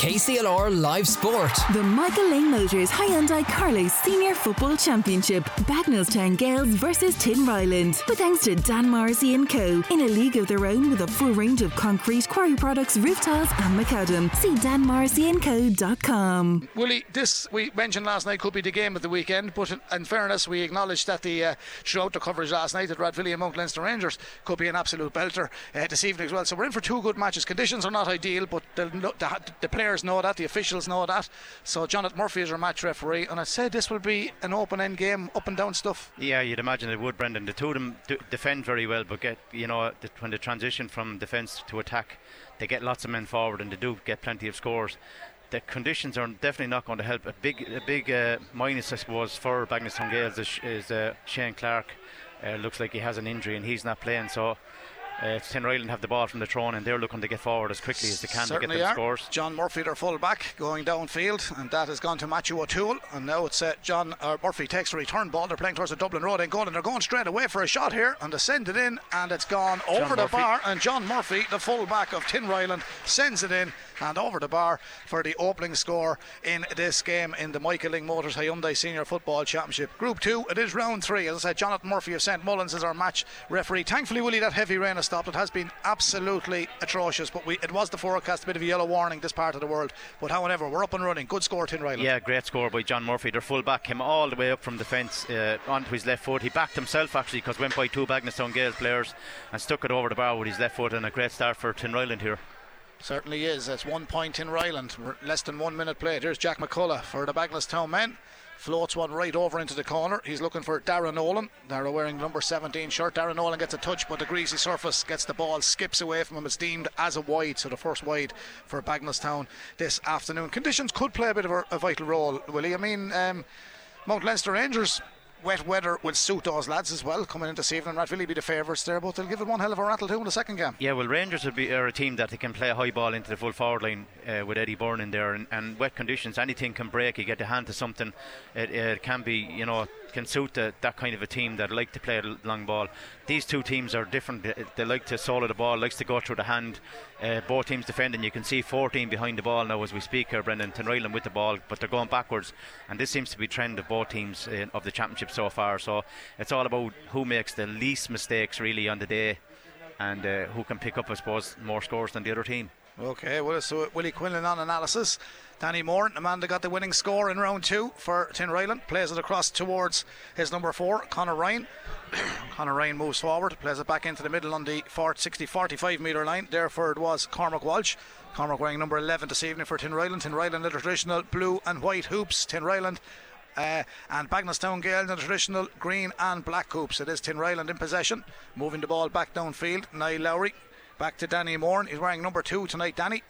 KCLR Live Sport. The Michael Lane Motors Hyundai Carlow Senior Football Championship. Bagenalstown Gales versus Tinryland. With thanks to Dan Morrissey and Co. In a league of their own with a full range of concrete, quarry products, roof tiles and macadam. See danmorrisseyandco.com. Willie, this we mentioned last night could be the game of the weekend, but in, in fairness, we acknowledged that the uh, throughout the coverage last night that Rathvilly and Mount Leinster Rangers could be an absolute belter uh, this evening as well. So we're in for two good matches. Conditions are not ideal, but the, the, the players know that, the officials know that. So Jonathan Murphy is our match referee, and I said this will be an open end game, up and down stuff. Yeah, you'd imagine it would, Brendan. The two of them defend very well, but get you know the, when they transition from defence to attack, they get lots of men forward and they do get plenty of scores. The conditions are definitely not going to help. A big, a big uh, minus, I suppose, for Bagenalstown Gales is, is uh, Shane Clark. Uh, looks like he has an injury and he's not playing. So uh, Tinryland have the ball from the throne and they're looking to get forward as quickly as they can Certainly to get them are. scores. John Murphy, their full back, going downfield, and that has gone to Matthew O'Toole. And now it's uh, John uh, Murphy takes a return ball. They're playing towards the Dublin Road end goal, and they're going straight away for a shot here, and they send it in, and it's gone over the Murphy. bar. And John Murphy, the full back of Tinryland, sends it in and over the bar for the opening score in this game in the Michael Lyng Motors Hyundai Senior Football Championship. Group two, it is round three. As I said, Jonathan Murphy of St Mullins is our match referee. Thankfully, Willie, that heavy rain has stopped. It has been absolutely atrocious, but we, it was the forecast, a bit of a yellow warning this part of the world. But however, we're up and running. Good score, Tinryland. Yeah, great score by John Murphy. Their full back came all the way up from defence uh, onto his left foot. He backed himself actually because went by two Bagenalstown Gales players and stuck it over the bar with his left foot. And a great start for Tinryland here. Certainly is. That's one point Tinryland. Less than one minute played. Here's Jack McCullough for the Bagenalstown men. Floats one right over into the corner. He's looking for Darren Nolan. They're wearing number 17 shirt. Darren Nolan gets a touch, but the greasy surface gets the ball, skips away from him. It's deemed as a wide, so the first wide for Bagenalstown this afternoon. Conditions could play a bit of a, a vital role, Willie. I mean, um, Mount Leinster Rangers. Wet weather will suit those lads as well coming into this evening. Rathvilly be the favourites there, but they'll give it one hell of a rattle too in the second game. Yeah, well, Rangers be are a team that they can play a high ball into the full forward line uh, with Eddie Byrne in there, and, and wet conditions, anything can break. You get the hand to something, it, it can be, you know, can suit the, that kind of a team that like to play a long ball. These two teams are different. They, like to solo the ball, likes to go through the hand. Uh, both teams defending. You can see 14 behind the ball now as we speak here, Brendan Tinryland with the ball, but they're going backwards, and this seems to be trend of both teams uh, of the championship so far. So it's all about who makes the least mistakes really on the day, and uh, who can pick up, I suppose, more scores than the other team. Okay, well, so Willie Quinlan on analysis. Danny Moore, the man that got the winning score in round two for Tin Tinryland, plays it across towards his number four, Connor Ryan. Connor Ryan moves forward, plays it back into the middle on the 40, 60 45 metre line. Therefore, it was Cormac Walsh. Cormac wearing number 11 this evening for tin Tinryland. Tinryland, in the traditional blue and white hoops. Tinryland. Uh, and Bagnallstown Gale in the traditional green and black hoops. It is Tinryland in possession, moving the ball back downfield. Niall Lowry back to Danny Moore. He's wearing number two tonight, Danny.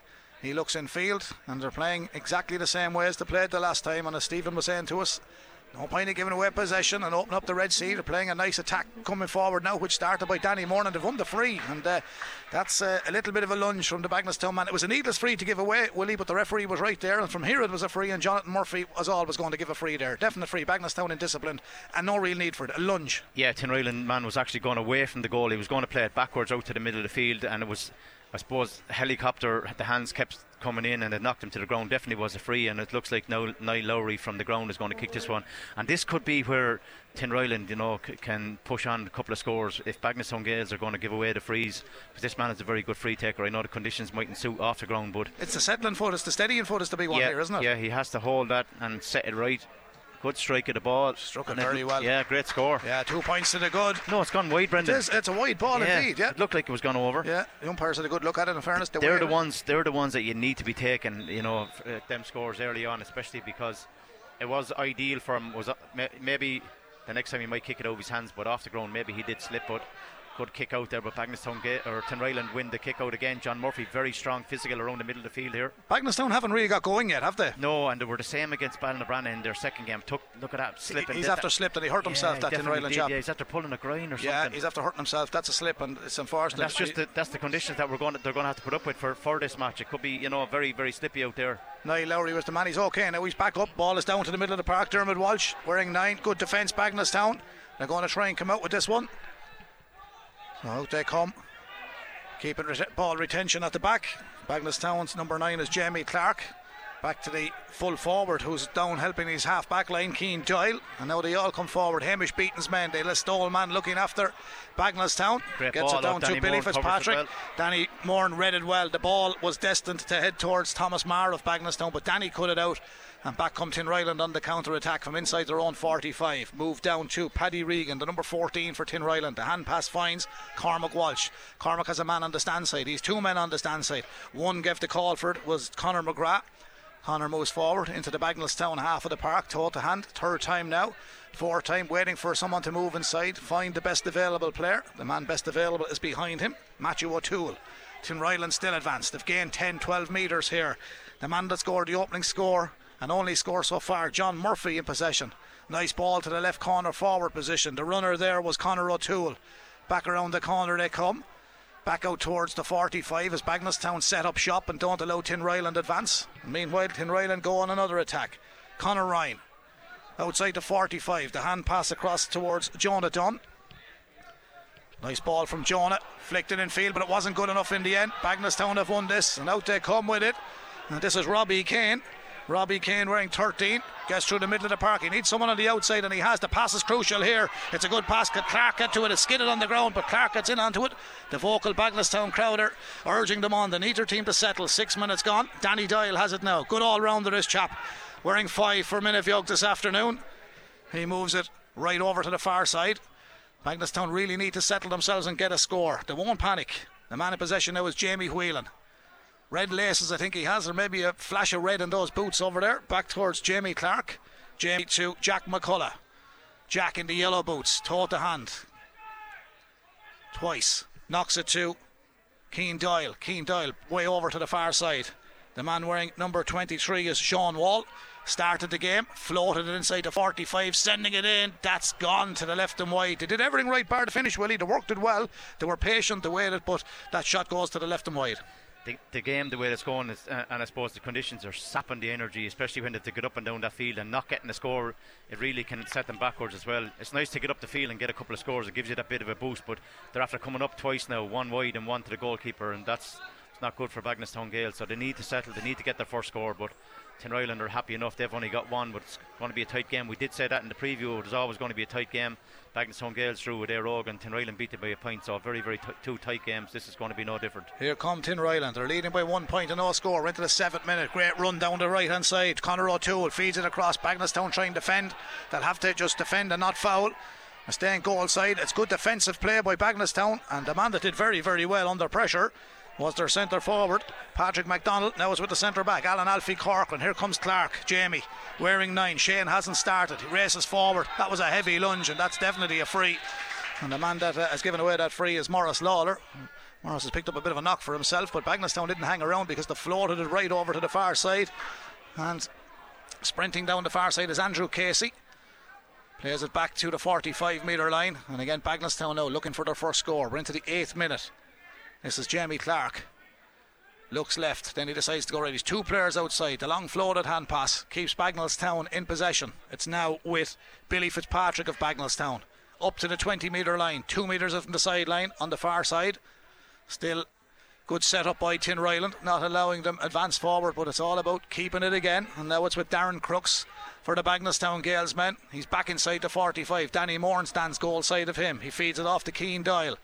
He looks in field, and they're playing exactly the same way as they played the last time. And as Stephen was saying to us, no point in giving away possession and open up the Red Sea. They're playing a nice attack coming forward now, which started by Danny Moore, and they've won the free. And uh, that's uh, a little bit of a lunge from the Bagenalstown man. It was a needless free to give away, Willie, but the referee was right there. And from here it was a free, and Jonathan Murphy was always going to give a free there. Definite free. Bagenalstown in discipline, and no real need for it. A lunge. Yeah, Tinryland man was actually going away from the goal. He was going to play it backwards out to the middle of the field, and it was, I suppose, helicopter. The hands kept coming in and it knocked him to the ground. Definitely was a free, and it looks like Niall Lowry from the ground is going to kick this one. And this could be where Tinryland, you know, c- can push on a couple of scores if Bagenalstown Gales are going to give away the frees. Because this man is a very good free taker. I know the conditions mightn't suit off the ground, but It's the settling foot, it's the steadying foot, is the big one yeah, here, isn't it? yeah, he has to hold that and set it right. Good strike of the ball. Struck it And very well. Yeah, great score. Yeah, two points to the good. No, it's gone wide, Brendan. is, it's a wide ball yeah, indeed, yeah. It looked like it was gone over. Yeah, the umpires had a good look at it. In fairness, they're the it- ones. They're the ones that you need to be taking. You know, f- uh, them scores early on, especially because it was ideal for him. Was uh, maybe the next time he might kick it over his hands, but off the ground maybe he did slip, but. Good kick out there, but Bagenalstown ga- or Tinryland win the kick out again. John Murphy, very strong physical around the middle of the field here. Bagenalstown haven't really got going yet, have they? No, and they were the same against Ballinabrana in their second game. Took look at that slipping. He's after that- slipped and he hurt himself. Yeah, that he in definitely Ryland did, job. Yeah, he's after pulling a grind or something. Yeah, he's after hurting himself. That's a slip, and it's unfortunate. And that's just the, that's the conditions that we're going to, they're going to have to put up with for, for this match. It could be you know very very slippy out there. Niall Lowry was the man. He's okay now. He's back up. Ball is down to the middle of the park. Dermot Walsh wearing nine. Good defence. Bagenalstown. They're going to try and come out with this one. Out they come. Keeping ret- ball retention at the back. Bagenalstown's number nine is Jamie Clark. Back to the full forward who's down helping his half back line, Keen Doyle. And now they all come forward. Hamish Beaton's men. They list all man looking after Bagenalstown. Great Gets it down to Danny Billy Moore Fitzpatrick. well. Danny Moran read it well. The ball was destined to head towards Thomas Marr of Bagenalstown, but Danny cut it out. And back come Tinryland on the counter attack from inside their own 45. Move down to Paddy Regan, the number 14 for Tinryland. The hand pass finds Cormac Walsh. Cormac has a man on the stand side. He's two men on the stand side. One gave the call for it was Connor McGrath. Connor moves forward into the Bagenalstown half of the park, toe to hand. Third time now. Fourth time waiting for someone to move inside, find the best available player. The man best available is behind him, Matthew O'Toole. Tinryland still advanced. They've gained 10 12 metres here. The man that scored the opening score and only score so far, John Murphy in possession. Nice ball to the left corner forward position. The runner there was Connor O'Toole. Back around the corner they come. Back out towards the 45 as Bagenalstown set up shop and don't allow Tin Tinryland advance. Meanwhile, Tin Tinryland go on another attack. Connor Ryan outside the 45. The hand pass across towards Jonah Dunn. Nice ball from Jonah. Flicked it in field, but it wasn't good enough in the end. Bagenalstown have won this, and out they come with it. And this is Robbie Kane. Robbie Kane wearing 13 gets through the middle of the park. He needs someone on the outside, and he has. The pass is crucial here. It's a good pass. Could Clark get to it? It's skidded on the ground, but Clark gets in onto it. The vocal Bagenalstown crowd are urging them on. They need their team to settle. Six minutes gone. Danny Doyle has it now. Good all rounder, this chap. Wearing five for Minifjog this afternoon. He moves it right over to the far side. Bagenalstown really need to settle themselves and get a score. They won't panic. The man in possession now is Jamie Whelan. Red laces, I think he has, or maybe a flash of red in those boots over there. Back towards Jamie Clark. Jamie to Jack McCullough. Jack in the yellow boots, toe to hand. Twice. Knocks it to Keen Doyle. Keen Doyle way over to the far side. The man wearing number 23 is Sean Wall. Started the game, floated it inside the 45, sending it in. That's gone to the left and wide. They did everything right bar to finish, Willie. They worked it well. They were patient, they waited, but that shot goes to the left and wide. The, the game the way it's going is, uh, and I suppose the conditions are sapping the energy, especially when they have to get up and down that field and not getting a score. It really can set them backwards as well. It's nice to get up the field and get a couple of scores. It gives you that bit of a boost, but they're after coming up twice now, one wide and one to the goalkeeper, and that's not good for Bagenalstown Gale. So they need to settle. They need to get their first score, but. Tinryland are happy enough. They've only got one, but it's going to be a tight game. We did say that in the preview. It was always going to be a tight game. Bagenalstown Gales through with their rogue and Tinryland beat them by a point. So very, very t- two tight games. This is going to be no different. Here come Tinryland. They're leading by one point and no score. Into the seventh minute. Great run down the right hand side. Connor O'Toole feeds it across. Bagenalstown trying to defend. They'll have to just defend and not foul. A staying goal side. It's good defensive play by Bagenalstown. And the man that did very, very well under pressure was their centre forward, Patrick McDonald. Now is with the centre back, Alan Alfie Corcoran. Here comes Clark, Jamie, wearing nine. Shane hasn't started. He races forward. That was a heavy lunge, and that's definitely a free. And the man that uh, has given away that free is Morris Lawler. Morris has picked up a bit of a knock for himself, but Bagenalstown didn't hang around because they floated it right over to the far side. And sprinting down the far side is Andrew Casey. Plays it back to the 45 metre line. And again, Bagenalstown now looking for their first score. We're into the eighth minute. This is Jamie Clark. Looks left, then he decides to go right. He's two players outside. The long floated hand pass keeps Bagenalstown in possession. It's now with Billy Fitzpatrick of Bagenalstown. Up to the 20 metre line, two metres from the sideline on the far side. Still good setup by Tinryland, not allowing them advance forward, but it's all about keeping it again. And now it's with Darren Crooks for the Bagenalstown Gales men. He's back inside the 45. Danny Moran stands goal side of him. He feeds it off to Keane Doyle.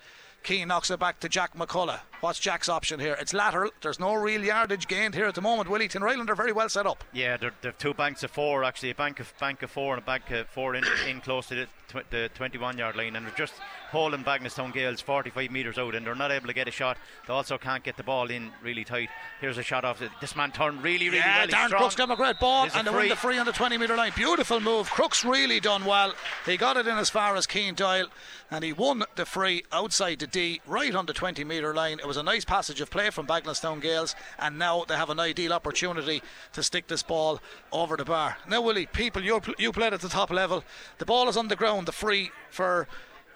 Keane knocks it back to Jack McCullough. What's Jack's option here? It's lateral. There's no real yardage gained here at the moment. Willie Tinryland are very well set up. Yeah, they're two banks of four actually, a bank of bank of four and a bank of four in, in close to the, tw- the 21 yard line, and they're just holding Bagenalstown Gales 45 metres out, and they're not able to get a shot. They also can't get the ball in really tight. Here's a shot off. The, this man turned really, really yeah, well. Darren. Crooks got a great ball There's and they win the free on the 20 metre line. Beautiful move. Crooks really done well. He got it in as far as Keane Doyle and he won the free outside the D right on the 20 metre line. It was a nice passage of play from Bagenalstown Gales and now they have an ideal opportunity to stick this ball over the bar. Now, Willie, people, you, you played at the top level. The ball is on the ground, the free for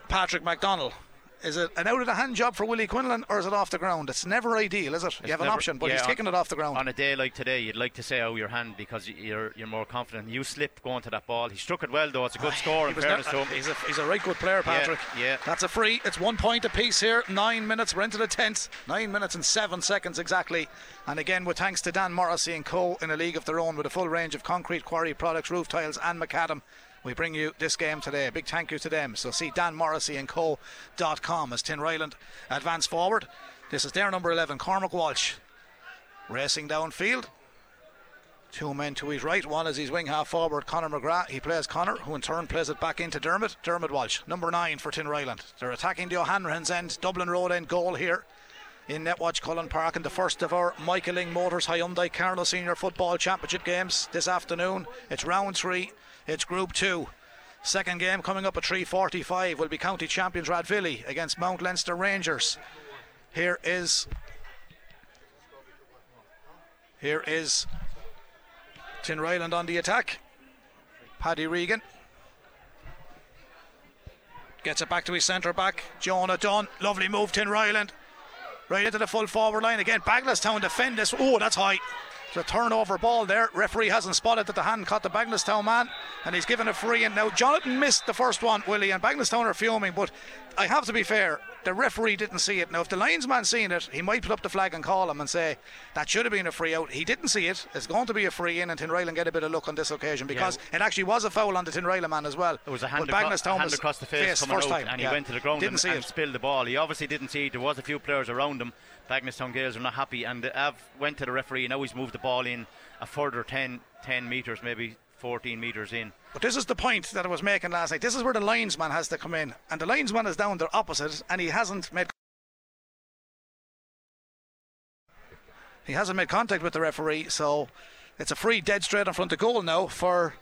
Patrick McDonald. is it an out of the hand job for Willie Quinlan or is it off the ground? It's never ideal, is it? you have an option, but yeah, he's taking it off the ground. On a day like today, you'd like to say out your hand because you're you're more confident. You slip going to that ball. He struck it well though. It's a good score He in fairness ne- to him. he's, a, he's a right good player, Patrick. yeah. That's a free. It's one point apiece here. Nine minutes. We're into the tenth. Nine minutes and seven seconds exactly. And again, with thanks to Dan Morrissey and Co. in a league of their own with a full range of concrete quarry products, roof tiles, and macadam. We bring you this game today. A big thank you to them. So see Dan Morrissey and Co.com as Tinryland advance forward. This is their number 11, Cormac Walsh, racing downfield. Two men to his right. One is his wing half forward, Conor McGrath. He plays Conor, who in turn plays it back into Dermot. Dermot Walsh, number nine for Tinryland. They're attacking the O'Hanrahan's end, Dublin Road end goal here in Netwatch Cullen Park in the first of our Michael Lyng Motors Hyundai Carlow Senior Football Championship games this afternoon. It's round three. It's Group Two. Second game coming up at 3:45 will be County Champions Rathvilly against Mount Leinster Rangers. Here is here is Tinryland on the attack. Paddy Regan gets it back to his centre back. Jonah Dunn. Lovely move, Tinryland. Right into the full forward line again. Bagenalstown defend this. Oh, that's high. It's a turnover ball there. Referee hasn't spotted that the hand caught the Bagenalstown man, and he's given a free. And now Jonathan missed the first one, Willie, and Bagenalstown are fuming. But I have to be fair, the referee didn't see it. Now, if the linesman seen it, he might put up the flag and call him and say that should have been a free out. He didn't see it. It's going to be a free in, and Tinryland get a bit of luck on this occasion because it actually was a foul on the Tinryland man as well. It was a hand, but acro- Bagenalstown hand was across the face, coming first out, time, and yeah. he went to the ground Didn't and, see and it. spilled the ball. He obviously didn't see it. There was a few players around him. Bagenalstown Gales are not happy, and Av went to the referee. Now he's moved the ball in a further 10, 10 metres, maybe 14 metres in. But this is the point that I was making last night. This is where the linesman has to come in, and the linesman is down there opposite, and he hasn't made. He hasn't made contact with the referee, so it's a free dead straight in front of goal now for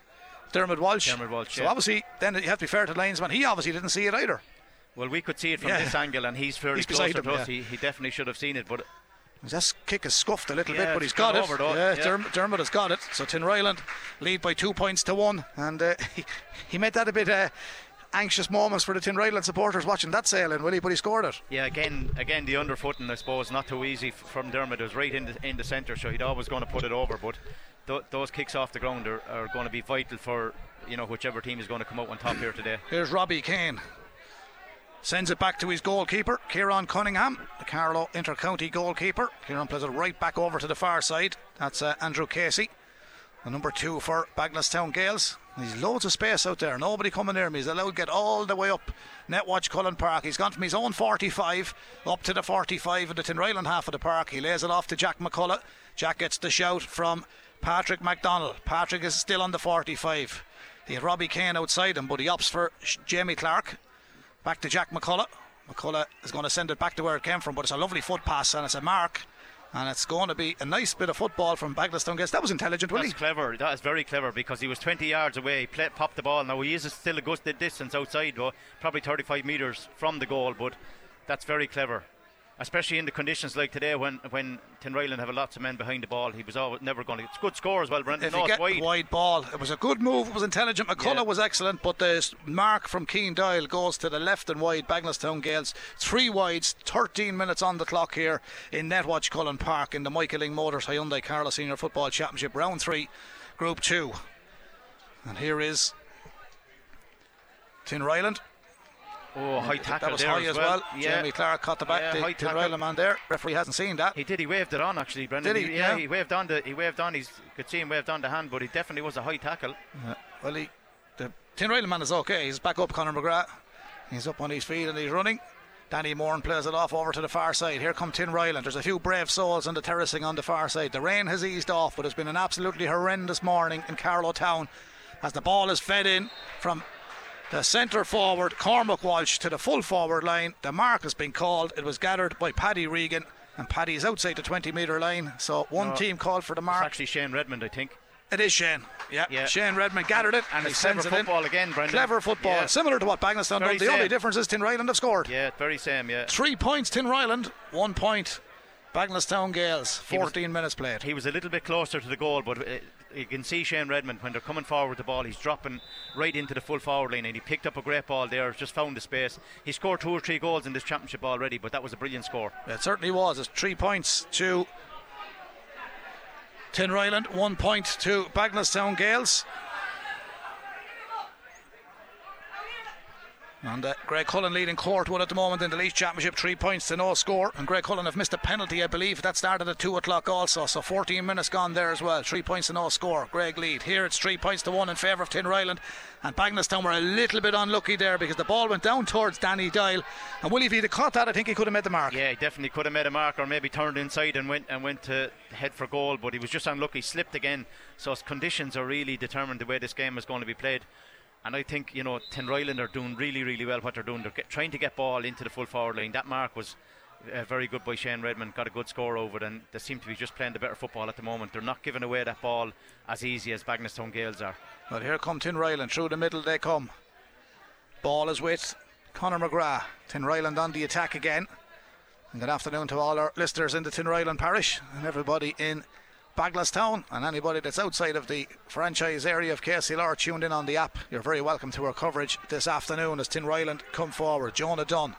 Dermot Walsh. Dermot Walsh, So yeah. obviously, then you have to be fair to the linesman. He obviously didn't see it either. Well, we could see it from Yeah. this angle, and he's fairly He's closer him, to us. yeah. He, he definitely should have seen it, but This kick is scuffed a little Yeah, bit, but he's got it. over yeah, yeah. Derm- Dermot has got it. So Tin Tinryland lead by two points to one, and uh, he, he made that a bit uh, anxious moments for the Tin Tinryland supporters watching that sailing, will he? But he scored it. yeah, again, again the underfooting, I suppose, not too easy from Dermot. It was right in the in the centre, so he'd always going to put it over. But th- those kicks off the ground are, are going to be vital for you know whichever team is going to come out on top here today. Here's Robbie Kane. Sends it back to his goalkeeper, Kieran Cunningham, the Carlow inter-county goalkeeper. Kieran plays it right back over to the far side. That's uh, Andrew Casey, the number two for Bagenalstown Gales. There's loads of space out there. Nobody coming near me. He's allowed to get all the way up Netwatch Cullen Park. He's gone from his own 45 up to the 45 in the Tinryland half of the park. He lays it off to Jack McCullough. Jack gets the shout from Patrick McDonald. Patrick is still on the 45. He had Robbie Kane outside him, but he opts for Jamie Clark. Back to Jack McCullough. McCullough is going to send it back to where it came from, but it's a lovely foot pass and it's a mark. And it's going to be a nice bit of football from Bagenalstown Gales. That was intelligent, Willie. That's clever. That is very clever because he was 20 yards away. He play, popped the ball. Now he is still a good distance outside, though, probably 35 metres from the goal. But that's very clever, especially in the conditions like today when when Tinryland have a lots of men behind the ball. He was always never going to. It's a good score as well, Brendan. If No, you get wide. wide ball, it was a good move. It was intelligent. McCullough Yeah. was excellent, but the mark from Keen Doyle goes to the left and wide. Bagenalstown Gales three wides, 13 minutes on the clock here in Netwatch Cullen Park in the Michael Lyng Motors Hyundai Carlow Senior Football Championship, round three, group two. And here is Tinryland. Oh, high tackle That was high as well. Yeah. Jamie Clark caught the back. Yeah, the high tackle. Tinryland man there. Referee hasn't seen that. He did. He waved it on actually, Brendan. Did he? Yeah, Yeah. he waved on the. He waved on. He's could see him waved on the hand, but he definitely was a high tackle. Well, he, the Tinryland man is okay. He's back up, Conor McGrath. He's up on his feet and he's running. Danny Moran plays it off over to the far side. Here come Tinryland. There's a few brave souls on the terracing on the far side. The rain has eased off, but it's been an absolutely horrendous morning in Carlow Town as the ball is fed in from the centre forward, Cormac Walsh, to the full forward line. The mark has been called. It was gathered by Paddy Regan, and Paddy is outside the 20 metre line. So one No, team called for the It's mark. actually Shane Redmond, I think. It is Shane. Yeah, Yeah. Shane Redmond gathered it And he sends it in. football again, Brendan. Clever football, Yeah. similar to what Bagenalstown Very done. The only difference is Tinryland have scored. Yeah, very same. Yeah. Three points, Tinryland. One point Bagenalstown Gales, He was- 14 minutes played. He was a little bit closer to the goal, but uh, you can see Shane Redmond when they're coming forward with the ball. He's dropping right into the full forward line, and he picked up a great ball there. Just found the space. He scored two or three goals in this championship already, but that was a brilliant score. It certainly was. It's three points to Tinryland, one point to Bagenalstown Gales. And uh, Graiguecullen leading court one at the moment in the League Championship, three points to no score. And Graiguecullen have missed a penalty, I believe. That started at two o'clock also, so 14 minutes gone there as well. Three points to no score. Graigue lead. Here it's three points to one in favour of Tinryland. And Bagenalstown were a little bit unlucky there because the ball went down towards Danny Doyle. And Willie, if he'd have caught that, I think he could have made the mark. Yeah, he definitely could have made a mark, or maybe turned inside and went and went to head for goal. But he was just unlucky, slipped again. So conditions are really determined the way this game is going to be played. And I think you know Tinryland are doing really, really well what they're doing. They're get, trying to get ball into the full forward line. That mark was uh, very good by Shane Redmond. Got a good score over it, and they seem to be just playing the better football at the moment. They're not giving away that ball as easy as Bagenalstown Gales are. But here come Tinryland. Through the middle they come. Ball is with Conor McGrath. Tinryland on the attack again. And good afternoon to all our listeners in the Tin Tinryland parish and everybody in Bagenalstown and anybody that's outside of the franchise area of KCLR tuned in on the app. You're very welcome to our coverage this afternoon as Tinryland come forward. Jonah Dunn.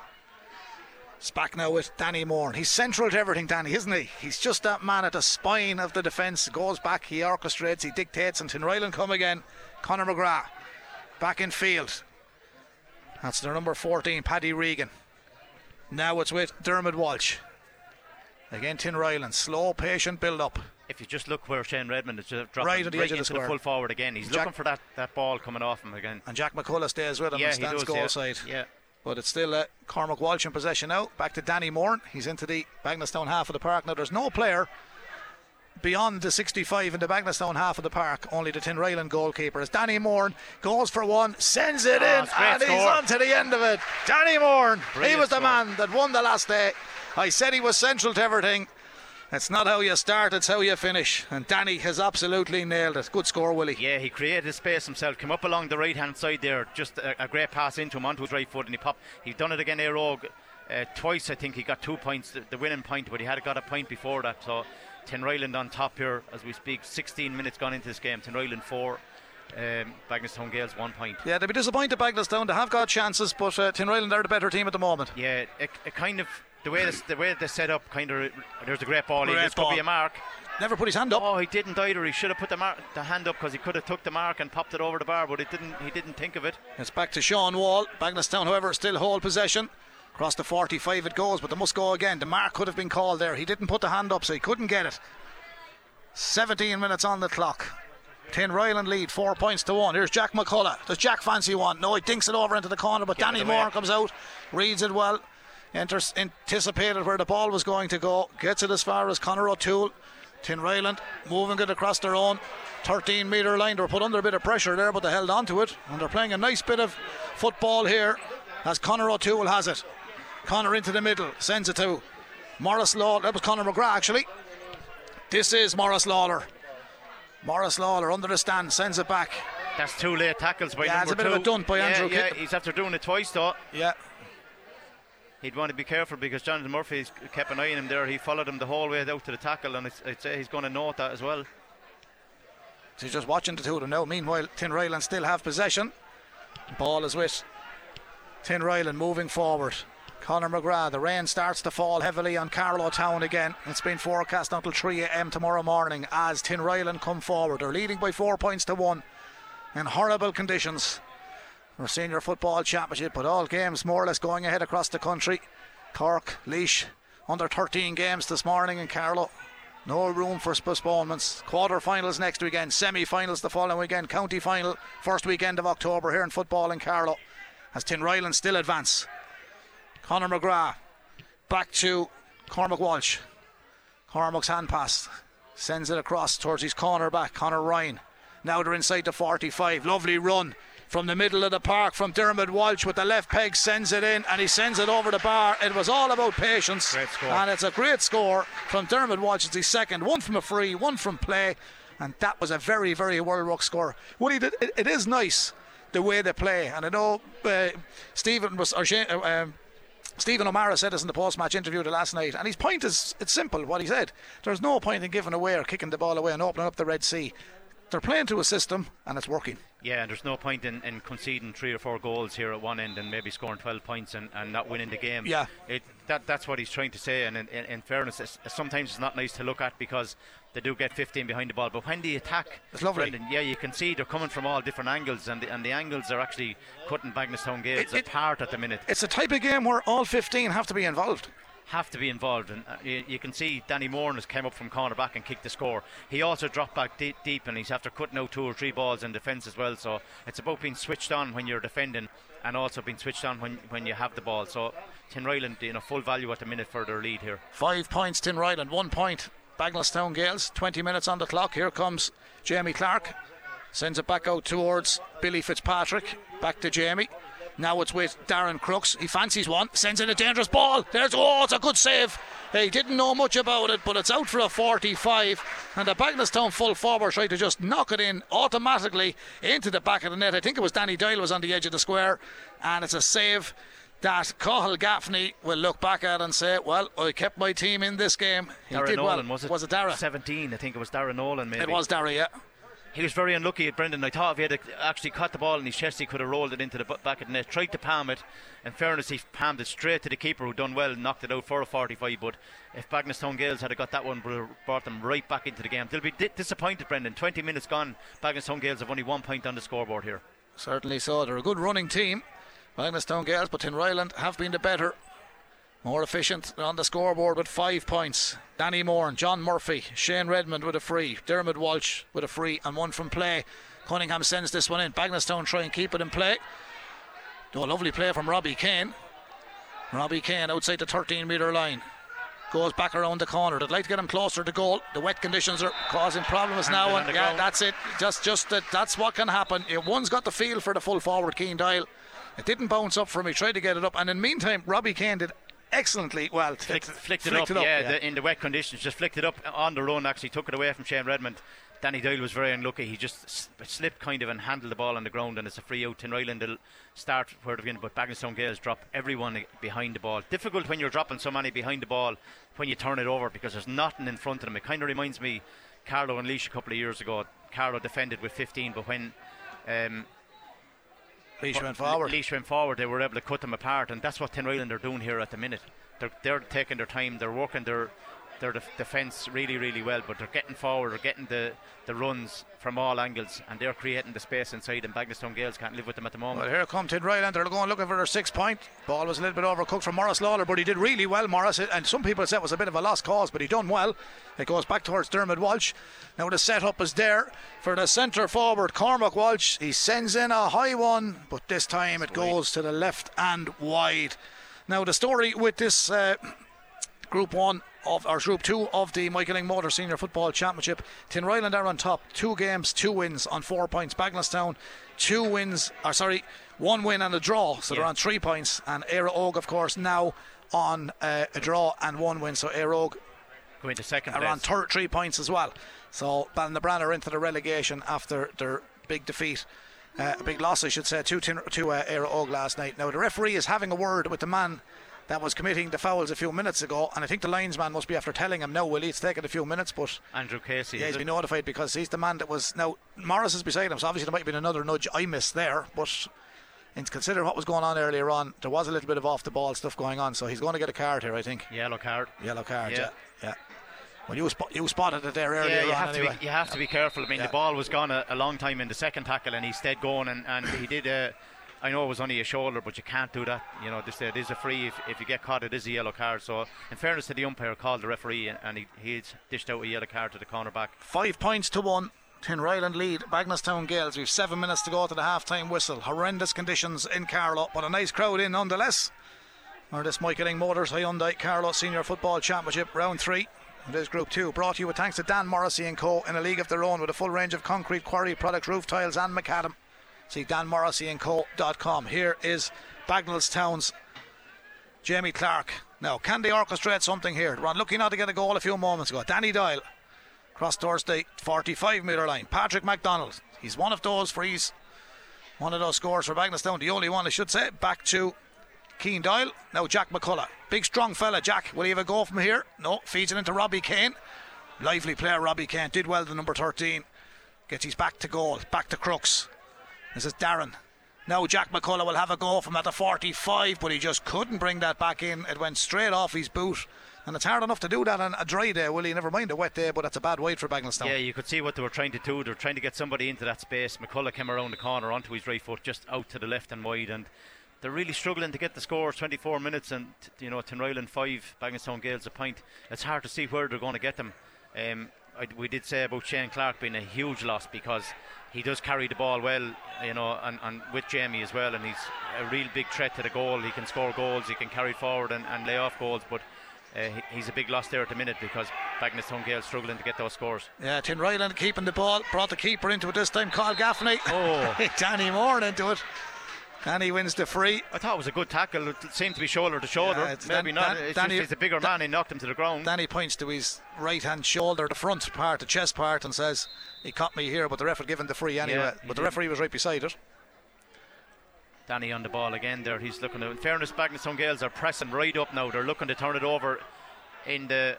It's back now with Danny Moore. He's central to everything, Danny, isn't he? He's just that man at the spine of the defence. Goes back, he orchestrates, he dictates, and Tinryland come again. Conor McGrath back in field. That's their number 14, Paddy Regan. Now it's with Dermot Walsh. Again, Tinryland. Slow, patient build up. If you just look where Shane Redmond is just dropping Right at the edge of the square. full forward again, he's Jack- looking for that, that ball coming off him again. And Jack McCullough stays with him yeah, and he stands does. goal yeah. side. Yeah. But it's still uh, Cormac Walsh in possession now. Back to Danny Moore. He's into the Bagenalstown half of the park. Now there's no player beyond the 65 in the Bagenalstown half of the park. Only the Tin Tinryland goalkeeper. As Danny Moore goes for one, sends it Oh, in, it's a great and he's on to the end of it. Danny Moore. He was the score. man that won the last day. I said he was central to everything. It's not how you start, it's how you finish. And Danny has absolutely nailed it. Good score, Willie. Yeah, he created space himself, came up along the right hand side there, just a, a great pass into him onto his right foot, and he popped. He's done it again, Éire Óg. Uh, twice, I think he got two points, the, the winning point, but he had got a point before that. So, Tinryland on top here as we speak. 16 minutes gone into this game. Tinryland four, um, Bagenalstown Gales one point. Yeah, they'll be disappointed Bagenalstown. They have got chances, but uh, Tinryland are the better team at the moment. Yeah, it, it kind of the way this, the way they set up, kind of. There's a great ball. Great this could ball. be a mark. Never put his hand up. Oh, he didn't either. He should have put the, mark, the hand up because he could have took the mark and popped it over the bar, but it didn't. He didn't think of it. It's back to Sean Wall. Bagenalstown, however, still hold possession. Across the 45 it goes, but they must go again. The mark could have been called there. He didn't put the hand up, so he couldn't get it. 17 minutes on the clock. Tinryland lead, four points to one. Here's Jack McCullough. Does Jack fancy one? No, he dinks it over into the corner, but Give it Danny. Moore comes out, reads it well, enters, anticipated where the ball was going to go, gets it as far as Conor O'Toole. Tinryland moving it across their own 13 metre line. They were put under a bit of pressure there, but they held on to it. And they're playing a nice bit of football here as Conor O'Toole has it. Conor into the middle, sends it to Morris Lawler. That was Conor McGrath, actually. This is Morris Lawler. Morris Lawler under the stand, sends it back. That's two late tackles by Yeah, number it's a bit of two. a dunt by yeah, Andrew Yeah, Kidd. he's after doing it twice though. Yeah, He'd want to be careful because Jonathan Murphy's kept an eye on him there. He followed him the whole way out to the tackle, and I'd say uh, he's going to note that as well. so he's just watching the two of them now. Meanwhile, Tinryland still have possession. Ball is with Tinryland moving forward. Conor McGrath, the rain starts to fall heavily on Carlow Town again. It's been forecast until 3 a.m. tomorrow morning as Tinryland come forward. They're leading by four points to one in horrible conditions. Senior football championship, but all games more or less going ahead across the country. Cork, Laois, under 13 games this morning in Carlow. No room for postponements. Quarter finals next weekend, semi finals the following weekend, county final first weekend of October here in football in Carlow. As Tinryland still advance. Conor McGrath back to Cormac Walsh. Cormac's hand pass sends it across towards his corner back, Conor Ryan. Now they're inside the 45. Lovely run from the middle of the park from Dermot Walsh with the left peg, sends it in and he sends it over the bar. It was all about patience. And it's a great score from Dermot Walsh. It's his second. One from a free, one from play. And that was a very, very well rock score. Woody, it, it is nice the way they play. And I know uh, Stephen was, or Shane, uh, um, Stephen O'Mara said this in the post-match interview the last night, and his point is it's simple. What he said: there's no point in giving away or kicking the ball away and opening up the Red Sea. They're playing to a system, and it's working. Yeah, and there's no point in, in conceding three or four goals here at one end and maybe scoring 12 points and, and not winning the game. Yeah. It, that, that's what he's trying to say, and in, in, in fairness, it's, sometimes it's not nice to look at because they do get 15 behind the ball. But when they attack, it's lovely. Brendan, yeah, you can see they're coming from all different angles, and the, and the angles are actually cutting Bagenalstown Gales it, apart at the minute. It's a type of game where all 15 have to be involved have to be involved. And uh, you, you, can see Danny Moore has came up from corner back and kicked the score. He also dropped back deep, deep, and he's after cutting out two or three balls in defence as well. So it's about being switched on when you're defending, and also being switched on when when you have the ball. So Tinryland, you know, full value at the minute for their lead here. Five points, Tinryland, one point. Bagenalstown Gales, 20 minutes on the clock. Here comes Jamie Clark. Sends it back out towards Billy Fitzpatrick. Back to Jamie. Now it's with Darren Crooks. He fancies one, sends in a dangerous ball. There's oh, it's a good save. He didn't know much about it, but it's out for a 45. And the Bagenalstown full forward tried to just knock it in automatically into the back of the net. I think it was Danny Doyle was on the edge of the square, and it's a save that Cahill Gaffney will look back at and say, "Well, I kept my team in this game." He Dara did Nolan, well. Was it? Was it Dara? 17, I think it was Darren Nolan. Maybe it was Dara. Yeah he was very unlucky at Brendan. I thought if he had actually caught the ball in his chest, he could have rolled it into the back of the net. Tried to palm it. In fairness, he palmed it straight to the keeper, who done well, and knocked it out for a 45. But if Bagenalstown Gales had got that one, would have brought them right back into the game. They'll be di- disappointed, Brendan. 20 minutes gone. Bagenalstown Gales have only one point on the scoreboard here. Certainly so. They're a good running team. Bagenalstown Gales, but Tinryland have been the better more efficient on the scoreboard with five points. Danny Moore and John Murphy, Shane Redmond with a free, Dermot Walsh with a free, and one from play. Cunningham sends this one in. Bagenalstown try and keep it in play. A lovely play from Robbie Kane. Robbie Kane outside the 13 metre line. Goes back around the corner. They'd like to get him closer to goal. The wet conditions are causing problems and now. And yeah, that's it. Just, just that. That's what can happen. One's got the feel for the full forward, Keen Doyle. It didn't bounce up for me. He tried to get it up, and in the meantime, Robbie Kane did excellently well. Flicked, flicked, it, up, it up, yeah, yeah. The, in the wet conditions, just flicked it up on the run. Actually, took it away from Shane Redmond. Danny Doyle was very unlucky. He just slipped kind of and handled the ball on the ground, and it's a free out. Tinryland will start where they're but Bagenalstown Gales drop everyone behind the ball. Difficult when you're dropping so many behind the ball when you turn it over because there's nothing in front of them. It kind of reminds me Carlow and Laois a couple of years ago. Carlow defended with 15, but when um, Laois went forward. Laois went forward. They were able to cut them apart, and that's what Tinryland are doing here at the minute. They're, they're taking their time. They're working their their def- defence really, really well, but they're getting forward, they're getting the, the runs from all angles, and they're creating the space inside, and Bagenalstown Gales can't live with them at the moment. Well, here come Tinryland, they're going looking for their six point. Ball was a little bit overcooked from Morris Lawler, but he did really well, Morris, and some people said it was a bit of a lost cause, but he done well. It goes back towards Dermot Walsh. Now the setup is there for the centre forward, Cormac Walsh. He sends in a high one, but this time it goes to the left and wide. Now, the story with this uh, Group 1 of our Group 2 of the Michael Lyng Motor Senior Football Championship. Tinryland are on top, two games, two wins on four points. Bagenalstown, two wins, or sorry, one win and a draw, so yeah. they're on three points. And Éire Óg, of course, now on uh, a draw and one win. So Éire Óg going to second are place. on three points as well. So Ballinabrana are into the relegation after their big defeat uh, a big loss, I should say, to, to uh, Éire Óg last night. Now, the referee is having a word with the man that was committing the fouls a few minutes ago, and I think the linesman must be after telling him, no, Willie, it's taken a few minutes, but. Andrew Casey. Yeah, he's been notified because he's the man that was. Now, Morris is beside him, so obviously there might have been another nudge I missed there, but. And consider what was going on earlier on, there was a little bit of off the ball stuff going on, so he's going to get a card here, I think. Yellow card. Yellow card, yeah. yeah. yeah. Well, you, sp- you spotted it there earlier yeah, you have on. To be, you have to be careful. I mean, yeah. the ball was gone a, a, long time in the second tackle, and he stayed going, and, and he did. Uh, I know it was only a shoulder, but you can't do that. You know, this it is a free. If, if you get caught, it is a yellow card. So, in fairness to the umpire, called the referee, and, he he's dished out a yellow card to the cornerback. Five points to one. Tinryland lead, Bagenalstown Gales. We've seven minutes to go to the half time whistle. Horrendous conditions in Carlow, but a nice crowd in nonetheless. Or this Michael Lyng Motors Hyundai Carlow Senior Football Championship, round three. It is Group 2, brought to you with thanks to Dan Morrissey and Co. in a league of their own with a full range of concrete quarry products, roof tiles, and macadam. See danmorrisseyandco.com. Here is Bagenalstown's Jamie Clark. Now, can they orchestrate something here? Ron looking now to get a goal a few moments ago. Danny Doyle, cross towards the 45 metre line. Patrick MacDonald, he's one of those frees. One of those scores for Bagenalstown, the only one I should say. Back to Keen Doyle. Now Jack McCullough. Big strong fella, Jack. Will he have a go from here? No. Feeds it into Robbie Kane. Lively player, Robbie Kane. Did well, the number 13. Gets his back to goal. Back to Crooks. This is Darren. Now Jack McCullough will have a go from at the 45, but he just couldn't bring that back in. It went straight off his boot. And it's hard enough to do that on a dry day, Willie. Never mind a wet day, but that's a bad weight for Bagenalstown. Yeah, you could see what they were trying to do. They were trying to get somebody into that space. McCullough came around the corner onto his right foot, just out to the left and wide. And they're really struggling to get the scores 24 minutes and you know Tinryland 5 Bagenalstown Gales a point it's hard to see where they're going to get them um, I, we did say about Shane Clark being a huge loss because he does carry the ball well, you know, and, and with Jamie as well, and he's a real big threat to the goal. He can score goals, he can carry forward and, and lay off goals, but uh, he, he's a big loss there at the minute because Bagenalstown Gale struggling to get those scores. Yeah, Tinryland keeping the ball, brought the keeper into it this time, Carl Gaffney. Oh. Danny Moore into it. And he wins the free. I thought it was a good tackle. It seemed to be shoulder to shoulder. Yeah, Maybe Dan- not. Dan- it's Danny- just he's a bigger man. He knocked him to the ground. Danny points to his right hand shoulder, the front part, the chest part, and says, He caught me here, but the referee given the free anyway. Yeah, but the did. referee was right beside it. Danny on the ball again there. He's looking to, in fairness, Bagenalstown Gales are pressing right up now. They're looking to turn it over in the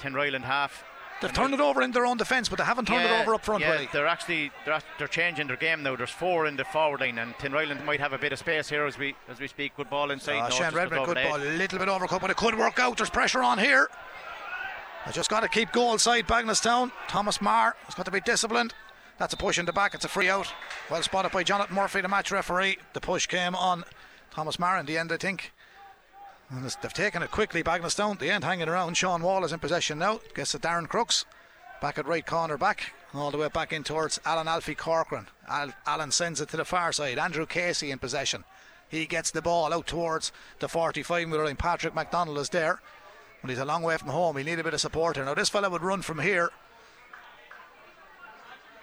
Tinryland half. They've turned it over in their own defence, but they haven't turned Yeah, it over up front, yeah, Willie. they're actually they're, they're changing their game now. There's four in the forward line, and Tinryland might have a bit of space here as we as we speak. Good ball inside. Uh, No, Shane Redmond, good ball, a little bit overcut, but it could work out. There's pressure on here. I just got to keep goal side Bagenalstown. Thomas Marr has got to be disciplined. That's a push in the back. It's a free out. Well spotted by Jonathan Murphy, the match referee. The push came on Thomas Marr in the end, I think. And they've taken it quickly, Bagenalstown. The end hanging around. Sean Wall is in possession now. Gets it Darren Crooks. Back at right corner back. All the way back in towards Alan Alfie Corcoran. Al- Alan sends it to the far side. Andrew Casey in possession. He gets the ball out towards the 45 metre line. Patrick McDonald is there. But he's a long way from home. He need a bit of support here. Now this fella would run from here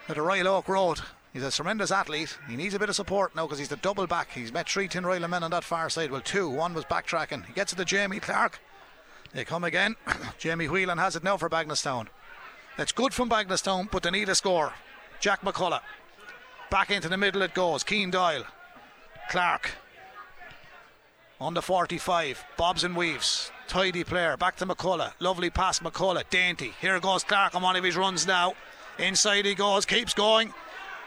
to the Royal Oak Road. He's a tremendous athlete. He needs a bit of support now because he's the double back. He's met three Tin Royal men on that far side. Well, two. One was backtracking. He gets it to Jamie Clark. They come again. Jamie Whelan has it now for Bagenalstown. That's good from Bagenalstown, but they need a score. Jack McCullough. Back into the middle it goes. Keen Doyle. Clark. On the 45. Bobs and weaves. Tidy player. Back to McCullough. Lovely pass, McCullough. Dainty. Here goes Clark on one of his runs now. Inside he goes. Keeps going.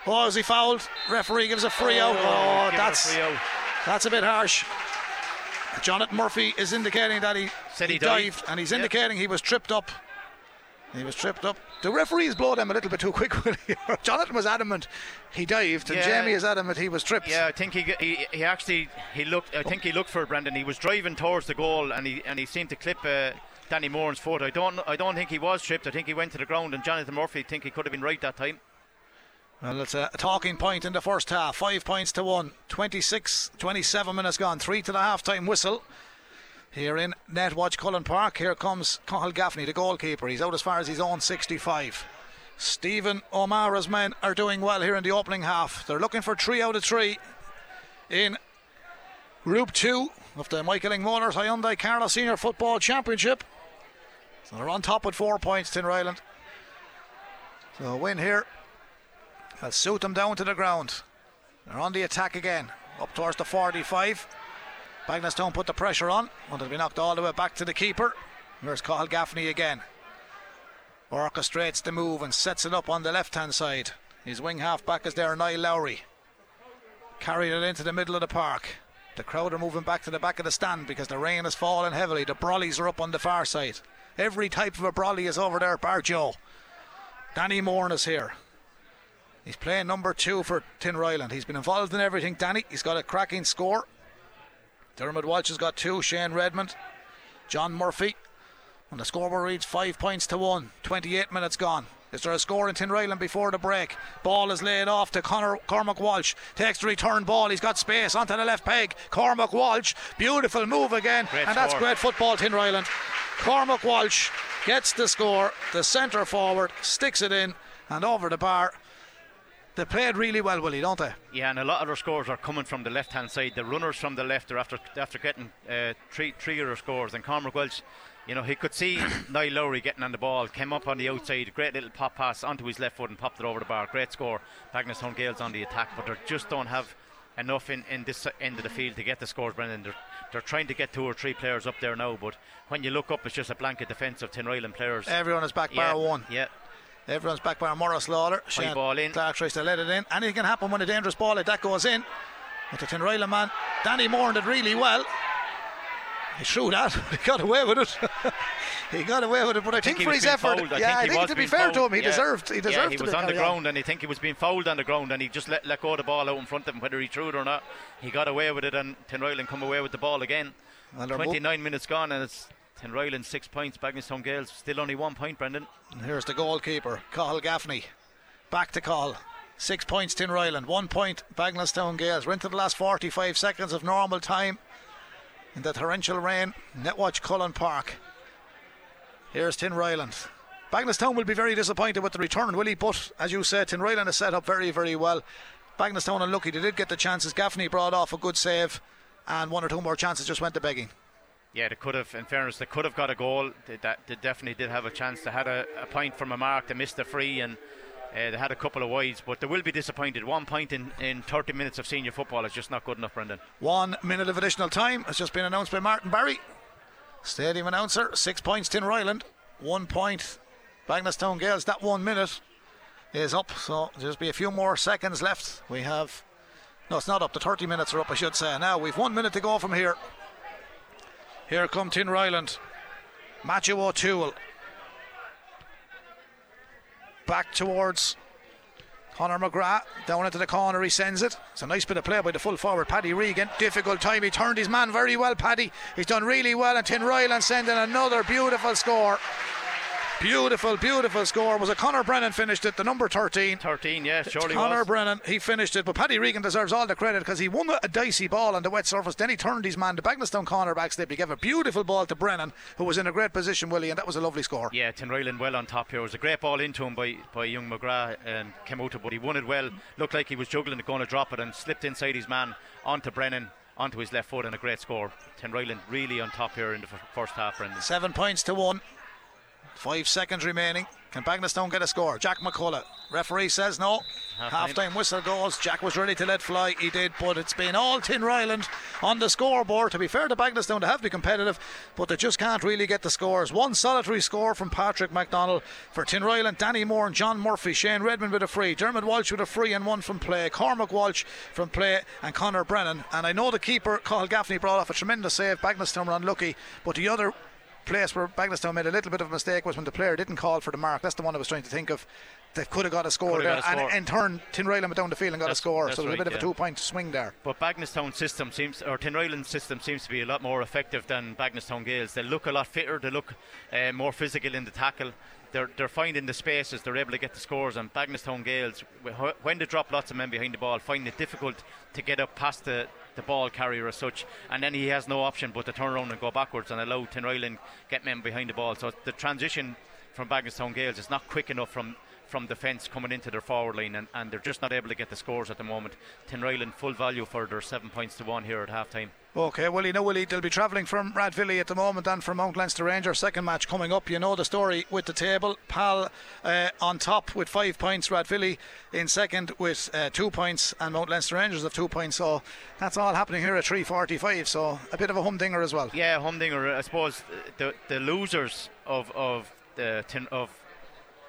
Oh, is he fouled? Referee gives a free out. Oh, a that's free out. that's a bit harsh. Jonathan Murphy is indicating that he, Said he dived, dived. and he's Yep. indicating he was tripped up. He was tripped up. The referees blow them a little bit too quick. Jonathan was adamant he dived, and Yeah. Jamie is adamant he was tripped. Yeah, I think he, he he actually he looked. I think he looked for it, Brendan. He was driving towards the goal, and he and he seemed to clip uh, Danny Moore's foot. I don't I don't think he was tripped. I think he went to the ground, and Jonathan Murphy think he could have been right that time. Well, it's a talking point in the first half. Five points to one. 26, 27 minutes gone. Three to the half time whistle. Here in Netwatch Cullen Park. Here comes Cahill Gaffney, the goalkeeper. He's out as far as his own 65. Stephen O'Mara's men are doing well here in the opening half. They're looking for three out of three in Group 2 of the Michael Lyng Motors Hyundai Carlow Senior Football Championship. So they're on top with four points, Tinryland. So a win here They'll suit them down to the ground. They're on the attack again. Up towards the 45. Bagenalstown put the pressure on. Wanted to be knocked all the way back to the keeper. Here's Cahill Gaffney again. Orchestrates the move and sets it up on the left hand side. His wing half back is there, Niall Lowry. Carried it into the middle of the park. The crowd are moving back to the back of the stand because the rain has fallen heavily. The brollies are up on the far side. Every type of a brolly is over there, bar Joe. Danny Moore is here. He's playing number two for Tinryland. He's been involved in everything, Danny. He's got a cracking score. Dermot Walsh has got two. Shane Redmond, John Murphy. And the scoreboard reads five points to one. 28 minutes gone. Is there a score in Tinryland before the break? Ball is laid off to Connor Cormac Walsh. Takes the return ball. He's got space onto the left peg. Cormac Walsh. Beautiful move again. Great and that's great football, Tinryland. Cormac Walsh gets the score. The centre forward sticks it in and over the bar. They played really well, Willie, don't they? Yeah, and a lot of their scores are coming from the left hand side. The runners from the left are after after getting uh, three three of their scores. And Cormac Walsh, you know, he could see Niall Lowry getting on the ball, came up on the outside, great little pop pass onto his left foot and popped it over the bar. Great score. Bagnus Gales on the attack, but they just don't have enough in, in this end of the field to get the scores, Brendan. They're, they're trying to get two or three players up there now, but when you look up, it's just a blanket defence of Tinryland players. Everyone is back yeah, bar one. Yeah. Everyone's back bar Morris Lawler. High ball in. Clark tries to let it in. Anything can happen when a dangerous ball like that goes in. But the Tinryland man, Danny Moore did really well. He threw that. He got away with it. he got away with it. But I, think, he for his effort, fouled. I yeah, think I think was to be fair to him, he Yeah. deserved. He deserved Yeah, he was on the ground and I think he was being fouled on the ground and he just let, let go of the ball out in front of him, whether he threw it or not. He got away with it and Tinryland come away with the ball again. Well, they're mo- 29 minutes gone and it's Tinryland six points, Bagenalstown Gales still only one point, Brendan. And here's the goalkeeper, Cahill Gaffney. Back to call. Six points Tinryland, one point Bagenalstown Gales. We're into the last 45 seconds of normal time in the torrential rain. Netwatch Cullen Park. Here's Tinryland. Bagenalstown will be very disappointed with the return, will he? But as you said, Tinryland is set up very, very well. Bagenalstown unlucky. They did get the chances. Gaffney brought off a good save, and one or two more chances just went to begging. Yeah, they could have, in fairness, they could have got a goal. They, that, they definitely did have a chance. They had a, a point from a mark, they missed the free, and uh, they had a couple of wides, but they will be disappointed. One point in, in 30 minutes of senior football is just not good enough, Brendan. One minute of additional time has just been announced by Martin Barry. Stadium announcer, six points Tinryland, one point Bagenalstown Gaels. That one minute is up, so there's just be a few more seconds left. We have, no, it's not up. The 30 minutes are up, I should say. Now we've one minute to go from here. Here come Tinryland. Matthew O'Toole. Back towards Connor McGrath down into the corner, he sends it. It's a nice bit of play by the full forward, Paddy Regan. Difficult time, he turned his man very well, Paddy. He's done really well, and Tinryland sending another beautiful score. Beautiful, beautiful score. Was it Connor Brennan finished it, the number 13? 13, yeah, surely Connor was. Brennan, he finished it, but Paddy Regan deserves all the credit because he won a dicey ball on the wet surface. Then he turned his man, the Bagenalstown cornerback slip. He gave a beautiful ball to Brennan, who was in a great position, Willie, and that was a lovely score. Yeah, Tinryland well on top here. It was a great ball into him by, by young McGrath and came out, but he won it well. Looked like he was juggling it, going to drop it, and slipped inside his man onto Brennan, onto his left foot, and a great score. Tinryland really on top here in the f- first half, Brendan. Seven points to one. Five seconds remaining. Can Bagenalstown get a score? Jack McCullough. Referee says no. Half time whistle goes. Jack was ready to let fly. He did, but it's been all Tinryland on the scoreboard. To be fair to Bagenalstown, they have to be competitive, but they just can't really get the scores. One solitary score from Patrick McDonald for Tinryland. Danny Moore and John Murphy. Shane Redmond with a free. Dermot Walsh with a free and one from play. Cormac Walsh from play and Connor Brennan. And I know the keeper, Cathal Gaffney, brought off a tremendous save. Bagenalstown were unlucky, but the other place where Bagenalstown made a little bit of a mistake was when the player didn't call for the mark. That's the one I was trying to think of. They could have got a score there, a score. and in turn, Tinryland went down the field and got a score. that's So there's a right, bit of a two-point swing there. But Bagenalstown system seems, or Tinryland system seems to be a lot more effective than Bagenalstown Gaels. They look a lot fitter. They look uh, more physical in the tackle. They're, they're finding the spaces. They're able to get the scores. And Bagenalstown Gaels, when they drop lots of men behind the ball, find it difficult to get up past the, the ball carrier as such. And then he has no option but to turn around and go backwards and allow Tinryland get men behind the ball. So the transition from Bagenalstown Gaels is not quick enough from from defence coming into their forward line, and, and they're just not able to get the scores at the moment. Tinryland full value for their seven points to one here at half time. Okay, well, you know, Willie, they'll be travelling from Rathvilly at the moment and from Mount Leinster Rangers. Second match coming up. You know the story with the table. Pal uh, on top with five points, Rathvilly in second with uh, two points, and Mount Leinster Rangers have two points. So that's all happening here at 3.45. So a bit of a humdinger as well. Yeah, Humdinger. I suppose the the losers of of the of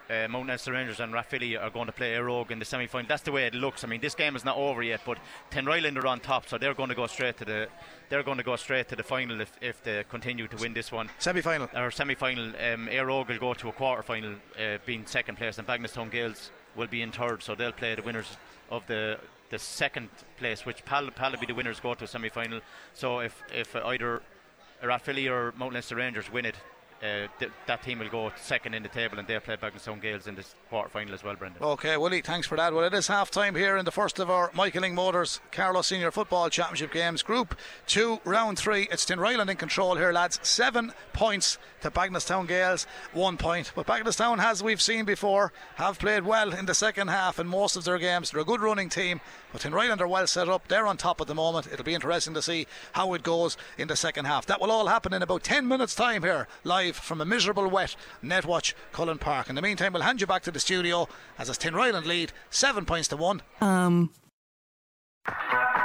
uh, Mount Leinster Rangers and Rathvilly are going to play Éire Óg in the semi final. That's the way it looks. I mean, this game is not over yet, but Tinryland are on top, so they're going to go straight to the they're going to go straight to the final if, if they continue to win this one. Semi final. Our semi final, um, will go to a quarter final, uh, being second place, and Bagenalstown Gaels will be in third, so they'll play the winners of the the second place, which Pal Pal will be the winners go to a semi final. So if if either Rathvilly or Mount Leinster Rangers win it. Uh, th- that team will go second in the table and they'll play Bagenalstown Gaels in the quarter final as well, Brendan. Okay, Willie, thanks for that. Well, it is half time here in the first of our Michael Lyng Motors Carlow's Senior Football Championship games. Group 2, round 3. It's Tinryland in control here, lads. Seven points to Bagenalstown Gaels, one point. But Bagenalstown, as we've seen before, have played well in the second half in most of their games. They're a good running team, but Tinryland are well set up. They're on top at the moment. It'll be interesting to see how it goes in the second half. That will all happen in about 10 minutes' time here, live from a miserable, wet Netwatch Cullen Park. In the meantime, we'll hand you back to the studio as it's Tinryland lead, seven points to one. Um,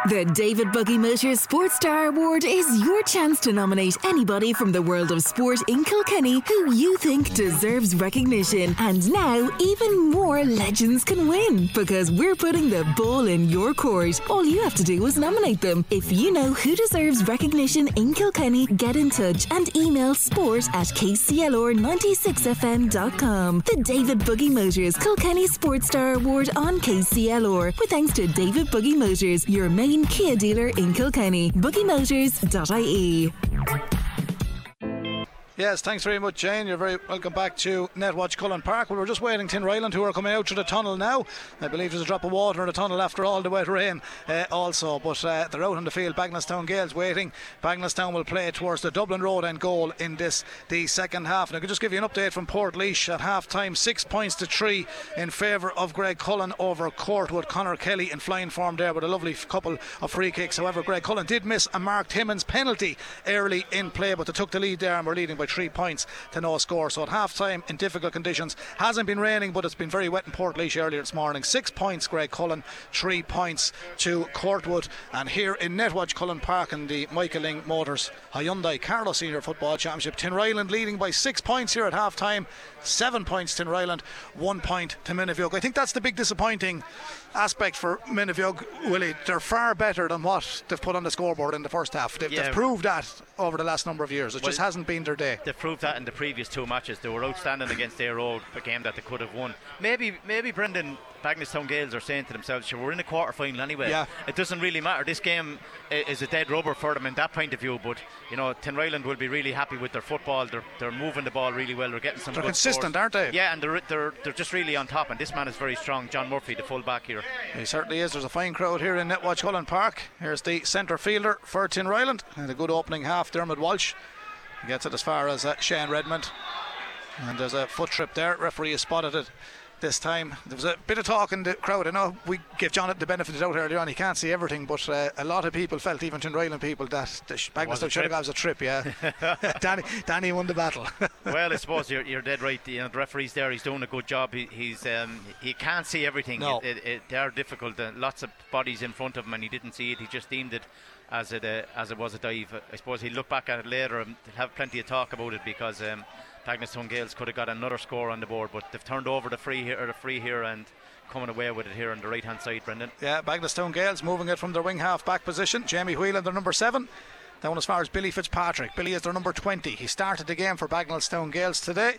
The David Buggy Motors Sports Star Award is your chance to nominate anybody from the world of sport in Kilkenny who you think deserves recognition. And now, even more legends can win because we're putting the ball in your court. All you have to do is nominate them. If you know who deserves recognition in Kilkenny, get in touch and email sport at kclr96fm.com. The David Buggy Motors Kilkenny Sports Star Award on KCLR with thanks to David Buggy Motors, your main Kia dealer in Kilkenny. BuggyMotors.ie. Yes, thanks very much, Jane. You're very welcome back to Netwatch Cullen Park. We were just waiting Tinryland, who are coming out through the tunnel now. I believe there's a drop of water in the tunnel after all the wet rain, uh, also. But uh, they're out on the field. Bagenalstown Gaels waiting. Bagenalstown will play towards the Dublin Road end goal in this the second half. And I could just give you an update from Portlaoise at half time. Six points to three in favour of Graiguecullen over Courtwood. Connor Kelly in flying form there with a lovely couple of free kicks. However, Graiguecullen did miss a Mark Timmins penalty early in play, but they took the lead there and were leading by three points to no score. So at half time in difficult conditions, hasn't been raining, but it's been very wet in Portlaoise earlier this morning. Six points, Graiguecullen, three points to Courtwood. And here in Netwatch Cullen Park in the Michael Lyng Motors Hyundai Carlow Senior Football Championship, Tinryland leading by six points here at half time. Seven points to Tinryland, one point to Muine Bheag. I think that's the big disappointing aspect for Muine Bheag, Willie. They're far better than what they've put on the scoreboard in the first half. They've, Yeah. they've proved that over the last number of years. It Well, just hasn't been their day. They've proved that in the previous two matches. They were outstanding against their old a game that they could have won. Maybe maybe Brendan Bagenalstown Gaels are saying to themselves, sure, we're in the quarter final anyway. Yeah. It doesn't really matter. This game is a dead rubber for them in that point of view. But you know, Tinryland will be really happy with their football. They're they're moving the ball really well. They're getting some. They're good consistent, scores. aren't they? Yeah, and they're, they're they're just really on top. And this man is very strong. John Murphy, the full back here. He certainly is. There's a fine crowd here in Netwatch Cullen Park. Here's the centre fielder for Tinryland. And a good opening half, Dermot Walsh. He gets it as far as uh, Shane Redmond. And there's a foot trip there. Referee has spotted it this time. There was a bit of talk in the crowd. I know we gave John the benefit of the doubt earlier on. He can't see everything, but uh, a lot of people felt, even Tinryland people, that the Was it should have got a trip. Yeah, Danny, Danny won the battle. well, I suppose you're, you're dead right. You know, the referee's there. He's doing a good job. He, he's um, he can't see everything. No. It, it, it, they are difficult. Uh, lots of bodies in front of him, and he didn't see it. He just deemed it as it uh, as it was a dive. I suppose he'll look back at it later and have plenty of talk about it because um, Bagenalstown Gaels could have got another score on the board, but they've turned over the free here, the free here, and coming away with it here on the right hand side, Brendan. Yeah, Bagenalstown Gaels moving it from their wing half back position. Jamie Whelan, their number seven. Down as far as Billy Fitzpatrick. Billy is their number 20. He started the game for Bagenalstown Gaels today.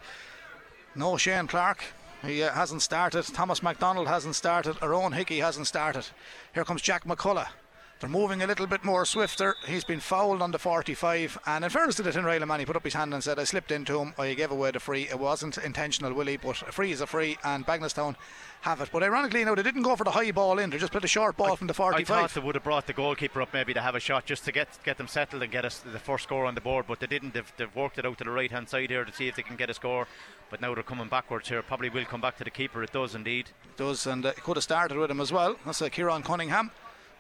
No Shane Clark. He uh, hasn't started. Thomas MacDonald hasn't started. Our own Hickey hasn't started. Here comes Jack McCullough. They're moving a little bit more swifter. He's been fouled on the 45. And in fairness to the Tinryland man, he put up his hand and said, I slipped into him. I gave away the free. It wasn't intentional, Willie, but a free is a free. And Bagenalstown have it. But ironically, now they didn't go for the high ball in. They just put a short ball from the 45. I thought they would have brought the goalkeeper up maybe to have a shot just to get get them settled and get us the first score on the board, but they didn't. They've, they've worked it out to the right hand side here to see if they can get a score. But now they're coming backwards here. Probably will come back to the keeper. It does indeed. It does, and uh, could have started with him as well. That's uh, Kieran Cunningham.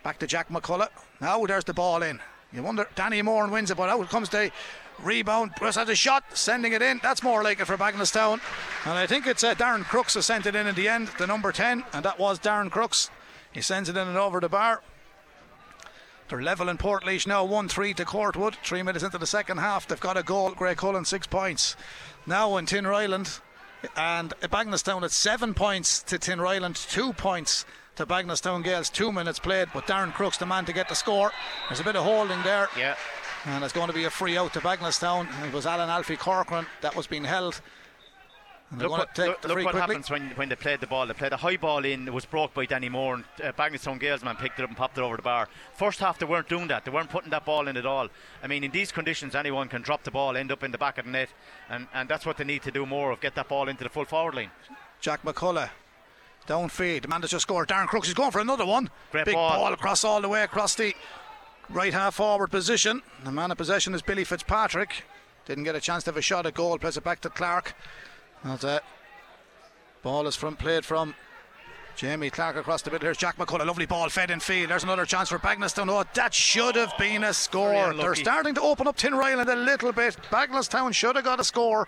Back to Jack McCullough. Now there's the ball in. You wonder, Danny Moore wins it, but out comes the rebound. Bruce had a shot, sending it in. That's more like it for Bagenalstown. And I think it's uh, Darren Crooks who sent it in in the end, the number 10, and that was Darren Crooks. He sends it in and over the bar. They're level in Portlaoise now, 1 3 to Courtwood. Three minutes into the second half, they've got a goal. Graiguecullen, six points. Now in Tinryland, and Bagenalstown at seven points to Tinryland, two points to Bagenalstown Gaels, two minutes played. But Darren Crooks, the man to get the score. There's a bit of holding there, Yeah. and it's going to be a free out to Bagenalstown. It was Alan Alfie Corcoran that was being held. Look what, look, look what quickly. happens when, when they played the ball. They played a high ball in, it was broke by Danny Moore, and uh, Bagenalstown Gaels man picked it up and popped it over the bar. First half, they weren't doing that. They weren't putting that ball in at all. I mean, in these conditions, anyone can drop the ball, end up in the back of the net, and, and that's what they need to do more of get that ball into the full forward line. Jack McCullough. Downfield. The man that just scored. Darren Crooks is going for another one. Great Big ball. ball across all the way across the right half forward position. The man in possession is Billy Fitzpatrick. Didn't get a chance to have a shot at goal. Plays it back to Clark. That's it. Ball is from played from Jamie Clark across the middle. Here's Jack McCullough. A lovely ball fed in field. There's another chance for Bagenalstown. Oh, that should have been a score. They're starting to open up Tinryland a little bit. Bagenalstown should have got a score.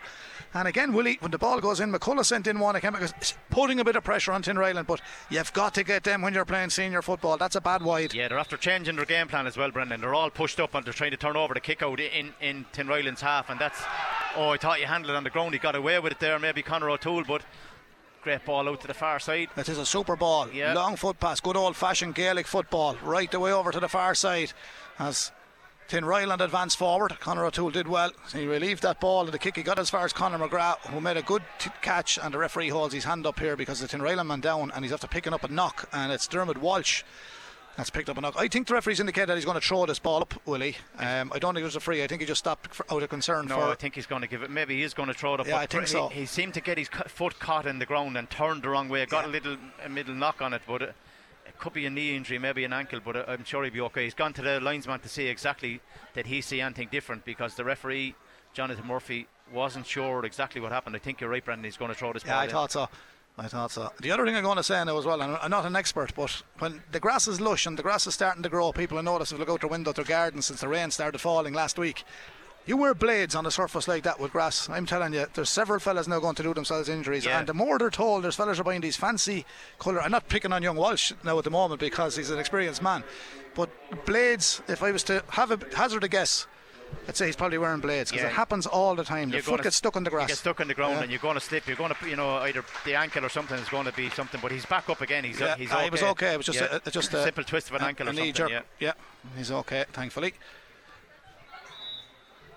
And again, Willie, when the ball goes in, McCullough sent in one again because putting a bit of pressure on Tinryland. But you've got to get them when you're playing senior football. That's a bad wide. Yeah, they're after changing their game plan as well, Brendan. They're all pushed up and they're trying to turn over the kick out in, in Tinryland's half. And that's, oh, I thought you handled it on the ground. He got away with it there, maybe Conor O'Toole, but great ball out to the far side. It is a super ball. Yeah. Long foot pass, good old fashioned Gaelic football, right the way over to the far side as Tinryland advanced forward. Conor O'Toole did well. He relieved that ball and the kick he got as far as Conor McGrath, who made a good t- catch. And the referee holds his hand up here because the Tinryland man down and he's after picking up a knock. And it's Dermot Walsh that's picked up a knock. I think the referee's indicated that he's going to throw this ball up, Willie. Um, I don't think it was a free. I think he just stopped out of concern. No, I think he's going to give it. Maybe he is going to throw it up. Yeah, I think so. He, he, seemed to get his foot caught in the ground and turned the wrong way. Got yeah. a little a middle knock on it, but it, it could be a knee injury, maybe an ankle. But I'm sure he'll be okay. He's gone to the linesman to see exactly did he see anything different because the referee, Jonathan Murphy, wasn't sure exactly what happened. I think you're right, Brendan. He's going to throw this yeah, ball. Yeah, I thought so. I thought so. The other thing I'm going to say now as well, and I'm not an expert, but when the grass is lush and the grass is starting to grow, people will notice if they look out their window their garden since the rain started falling last week. You wear blades on a surface like that with grass. I'm telling you, there's several fellas now going to do themselves injuries, yeah. and the more they're told, there's fellas are buying these fancy colour. I'm not picking on young Walsh now at the moment because he's an experienced man, but blades. If I was to have a hazard a guess, I'd say he's probably wearing blades because yeah. it happens all the time. The foot gets stuck in the grass. You get stuck in the ground yeah. and you're going to slip. You're going to, you know, either the ankle or something is going to be something. But he's back up again. He's, yeah, he's okay. Uh, he was okay. It was just yeah. a, just a, simple twist of an a, ankle a or something. Jerk. Yeah. yeah, he's okay, thankfully.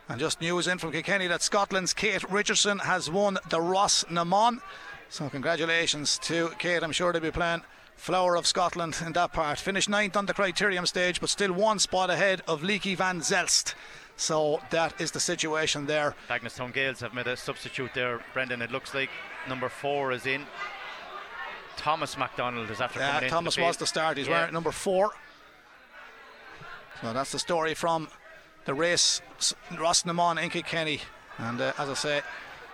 And just news in from Kilkenny that Scotland's Kate Richardson has won the Rás na mBan. So congratulations to Kate. I'm sure they'll be playing flower of Scotland in that part. Finished ninth on the criterium stage, but still one spot ahead of Leaky Van Zelst. So that is the situation there. Bagenalstown Gaels have made a substitute there, Brendan. It looks like number four is in. Thomas MacDonald is after yeah, coming Thomas the was the start. He's yeah. wearing number four. So that's the story from the race. Rás na mBan in Kilkenny. And uh, as I say,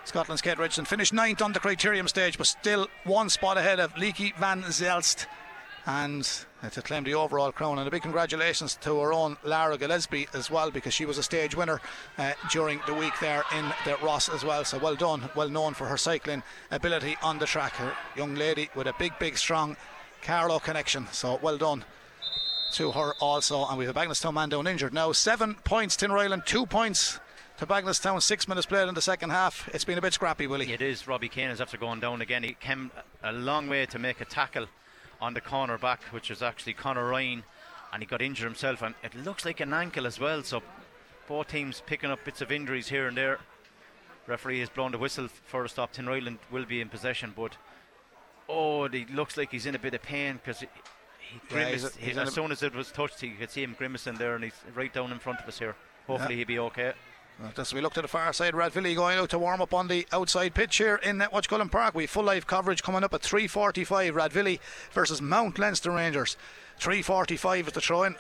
Scotland's Kate Richardson finished ninth on the criterium stage, but still one spot ahead of Leaky Van Zelst and to claim the overall crown. And a big congratulations to our own Lara Gillespie as well, because she was a stage winner uh, during the week there in the Ross as well. So well done, well known for her cycling ability on the track. A young lady with a big, big, strong Carlow connection. So well done to her also. And we have a Bagenalstown man down injured now. Seven points, Tin Tinryland, two points to Bagenalstown. Six minutes played in the second half. It's been a bit scrappy, Willie. It is. Robbie Kane is after going down again. He came a long way to make a tackle on the corner back, which is actually Connor Ryan, and he got injured himself, and it looks like an ankle as well. So both teams picking up bits of injuries here and there. Referee has blown the whistle for a stop. Tinryland will be in possession, but oh, it looks like he's in a bit of pain because he, he grimaced. Yeah, he's a, he's as soon as it was touched, you could see him grimacing there, and he's right down in front of us here. Hopefully, yeah. he'll be okay. As we look to the far side, Rathvilly going out to warm up on the outside pitch here in Watchcullen Park. We full live coverage coming up at 3:45. Rathvilly versus Mount Leinster Rangers. 3:45 is the throw-in.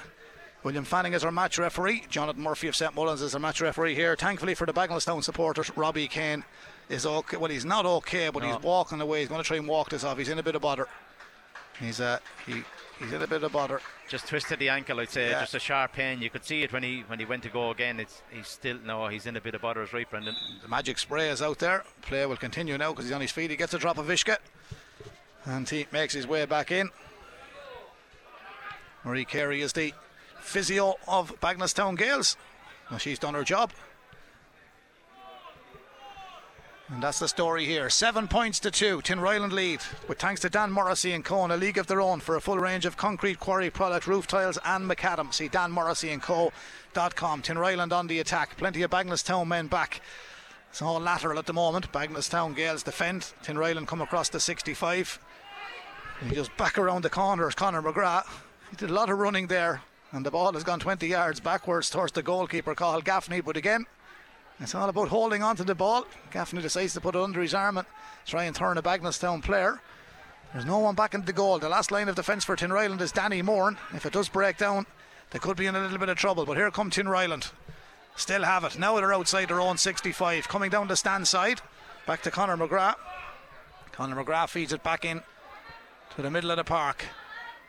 William Fanning is our match referee. Jonathan Murphy of St Mullins is our match referee here. Thankfully for the Bagenalstown supporters, Robbie Kane is okay. Well, he's not okay, but no. he's walking away. He's going to try and walk this off. He's in a bit of bother. He's uh, he He's in a bit of bother. Just twisted the ankle, I'd say. Yeah. Just a sharp pain. You could see it when he when he went to go again. It's he's still no. He's in a bit of bother, is right, Brendan. The magic spray is out there. Play will continue now because he's on his feet. He gets a drop of uisce, and he makes his way back in. Marie Carey is the physio of Bagenalstown Gaels. Well, she's done her job. And that's the story here. Seven points to two. Tinryland lead. With thanks to Dan Morrissey and Co. a league of their own for a full range of concrete quarry product, roof tiles and macadam. See Dan Morrissey and Co.com. Tinryland on the attack. Plenty of Bagenalstown men back. It's all lateral at the moment. Bagenalstown Gaels defend. Tinryland come across the 65. He just back around the corner corners. Conor McGrath. He did a lot of running there. And the ball has gone 20 yards backwards towards the goalkeeper, Cathal Gaffney. But again, it's all about holding on to the ball. Gaffney decides to put it under his arm and try and turn a Bagenalstown player. There's no one back into the goal. The last line of defence for Tin Tinryland is Danny Moore. If it does break down, they could be in a little bit of trouble. But here come Tinryland. Still have it. Now they're outside their own 65. Coming down the stand side. Back to Conor McGrath. Conor McGrath feeds it back in to the middle of the park.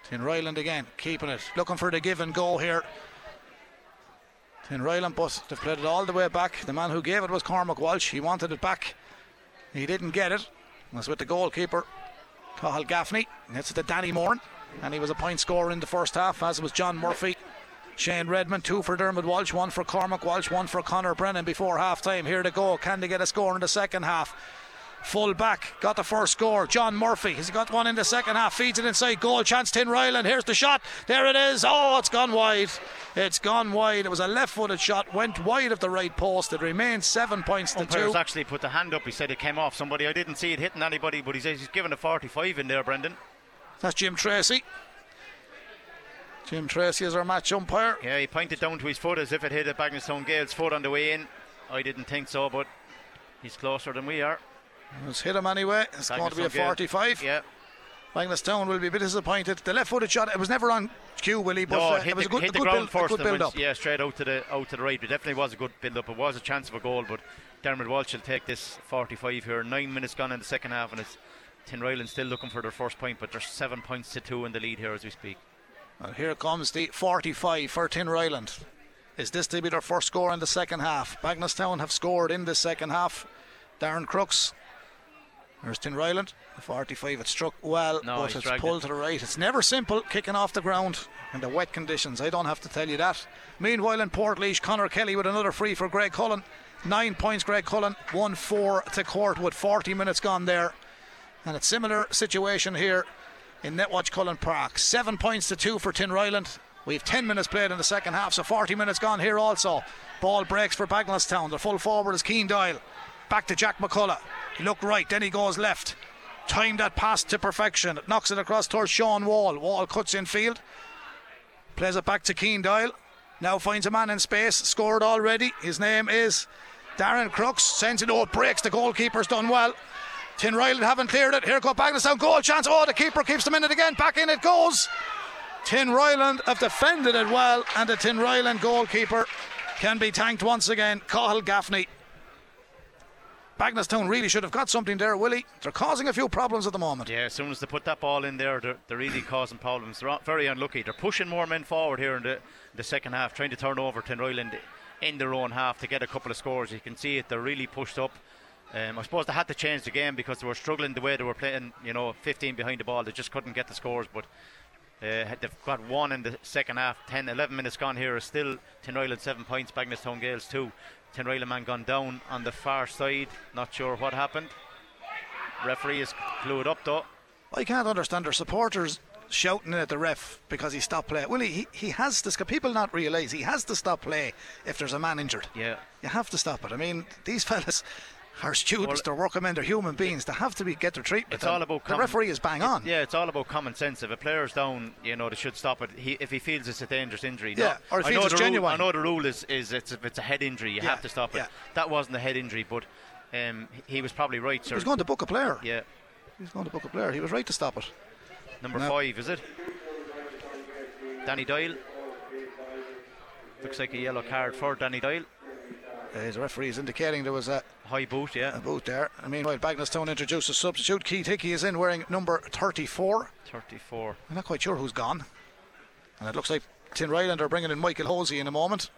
Tin Tinryland again, keeping it, looking for the give and go here. Tinryland, but they've played it all the way back. The man who gave it was Cormac Walsh. He wanted it back. He didn't get it. That's with the goalkeeper, Cathal Gaffney. It's the Danny Moran. And he was a point scorer in the first half, as was John Murphy. Shane Redmond, two for Dermot Walsh, one for Cormac Walsh, one for Connor Brennan before half time. Here to go. Can they get a score in the second half? Full back, got the first score. John Murphy, he's he got one in the second half? Feeds it inside goal. Chance Tinryland. Here's the shot. There it is. Oh, it's gone wide. It's gone wide. It was a left-footed shot. Went wide of the right post. It remains seven points to Umpires two. actually put the hand up. He said it came off somebody. I didn't see it hitting anybody, but he says he's given a 45 in there, Brendan. That's Jim Tracy. Jim Tracy is our match umpire. Yeah, he pointed down to his foot as if it hit a Bagenalstown Gael's foot on the way in. I didn't think so, but he's closer than we are. Let's hit him anyway. It's going to be a Bagenalstown Gael. 45. Yeah. Bagenalstown will be a bit disappointed. The left-footed shot. It was never on cue, Willie, but no, uh, it hit, it was a good, hit a good ground build, first. Good build up. yeah, straight out to the out to the right. It definitely was a good build up. It was a chance of a goal, but Dermot Walsh will take this 45 here. Nine minutes gone in the second half, and it's Tinryland still looking for their first point, but there's seven points to two in the lead here as we speak. And here comes the 45 for Tinryland. Is this to be their first score in the second half? Bagenalstown have scored in the second half. Darren Crooks. There's Tinryland. The 45. It struck well, No, but it's pulled it. to the right. It's never simple kicking off the ground in the wet conditions. I don't have to tell you that. Meanwhile, in Portlaoise, Connor Kelly with another free for Graiguecullen. Nine points, Graiguecullen. 1 4 to Courtwood. 40 minutes gone there. And it's similar situation here in Netwatch Cullen Park. Seven points to two for Tinryland. We've 10 minutes played in the second half, so 40 minutes gone here also. Ball breaks for Bagenalstown. The full forward is Keen Doyle. Back to Jack McCullough. He looked right, then he goes left. Timed that pass to perfection. Knocks it across towards Sean Wall. Wall cuts in field. Plays it back to Keen Doyle. Now finds a man in space. Scored already. His name is Darren Crooks. Sends it out, breaks. The goalkeeper's done well. Tinryland haven't cleared it. Here go Bagenalstown. Goal chance. Oh, the keeper keeps them in it again. Back in it goes. Tinryland have defended it well, and the Tinryland goalkeeper can be thanked once again. Cathal Gaffney. Bagenalstown really should have got something there, Willie. They're causing a few problems at the moment. Yeah, as soon as they put that ball in there, they're, they're really causing problems. They're very unlucky. They're pushing more men forward here in the, the second half, trying to turn over Tinryland in their own half to get a couple of scores. You can see it, they're really pushed up. Um, I suppose they had to change the game because they were struggling the way they were playing, you know, 15 behind the ball. They just couldn't get the scores, but uh, they've got one in the second half. 10, 11 minutes gone here. Still Tinryland 7 points, Bagenalstown Gaels 2. Tinryland man gone down on the far side. Not sure what happened. Referee is clued up though. I can't understand their supporters shouting at the ref because he stopped play. Well, he, he has to. Can people not realise he has to stop play if there's a man injured? Yeah. You have to stop it. I mean, these fellas are students, Well- they're working men, they're human beings. They have to be get their treatment. It's all about the referee is bang on. Yeah, it's all about common sense. If a player's down, you know they should stop it. He, if he feels it's a dangerous injury, Yeah, no. or if I he know feels the rule, genuine. I know the rule is, is it's if it's a head injury, you Yeah, have to stop it. yeah. That wasn't a head injury, but um, he was probably right, He sir. was going to book a player. yeah, He was going to book a player. He was right to stop it. number No. five, is it? Danny Doyle. Looks like a yellow card for Danny Doyle. Uh, the referee is indicating there was a, High boot, yeah. a boot there. And meanwhile, Bagenalstown introduced a substitute. Keith Hickey is in wearing number 34. 34. I'm not quite sure who's gone. And it looks like Tinryland are bringing in Michael Hosey in a moment.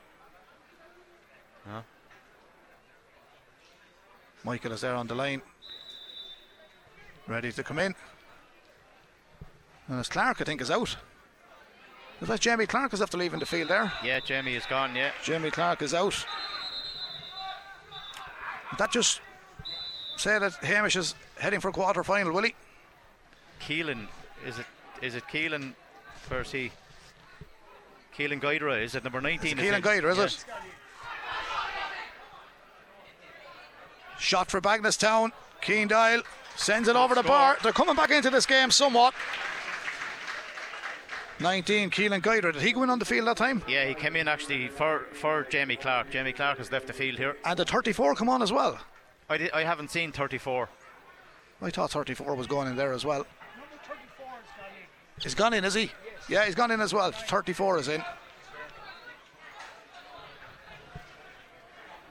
Huh? Michael is there on the line. Ready to come in. And it's Clark, I think, is out. Is that Jamie Clark is after leaving the field there? Yeah, Jamie is gone, yeah. Jamie Clark is out. That just say that Hamish is heading for quarter final, will he? Keelan, is it is it Keelan? He? Keelan Guidera, is it number 19? It's I Keelan think? Is it? Shot for Bagenalstown. Keen Doyle sends it over the bar. They're coming back into this game somewhat. 19, Keelan Guidera. Did he go in on the field that time? Yeah, he came in actually for, for Jamie Clark. Jamie Clark has left the field here. And the 34 come on as well. I, di- I haven't seen 34. I thought 34 was going in there as well. He's gone in, is he? Yeah, he's gone in as well. 34 is in.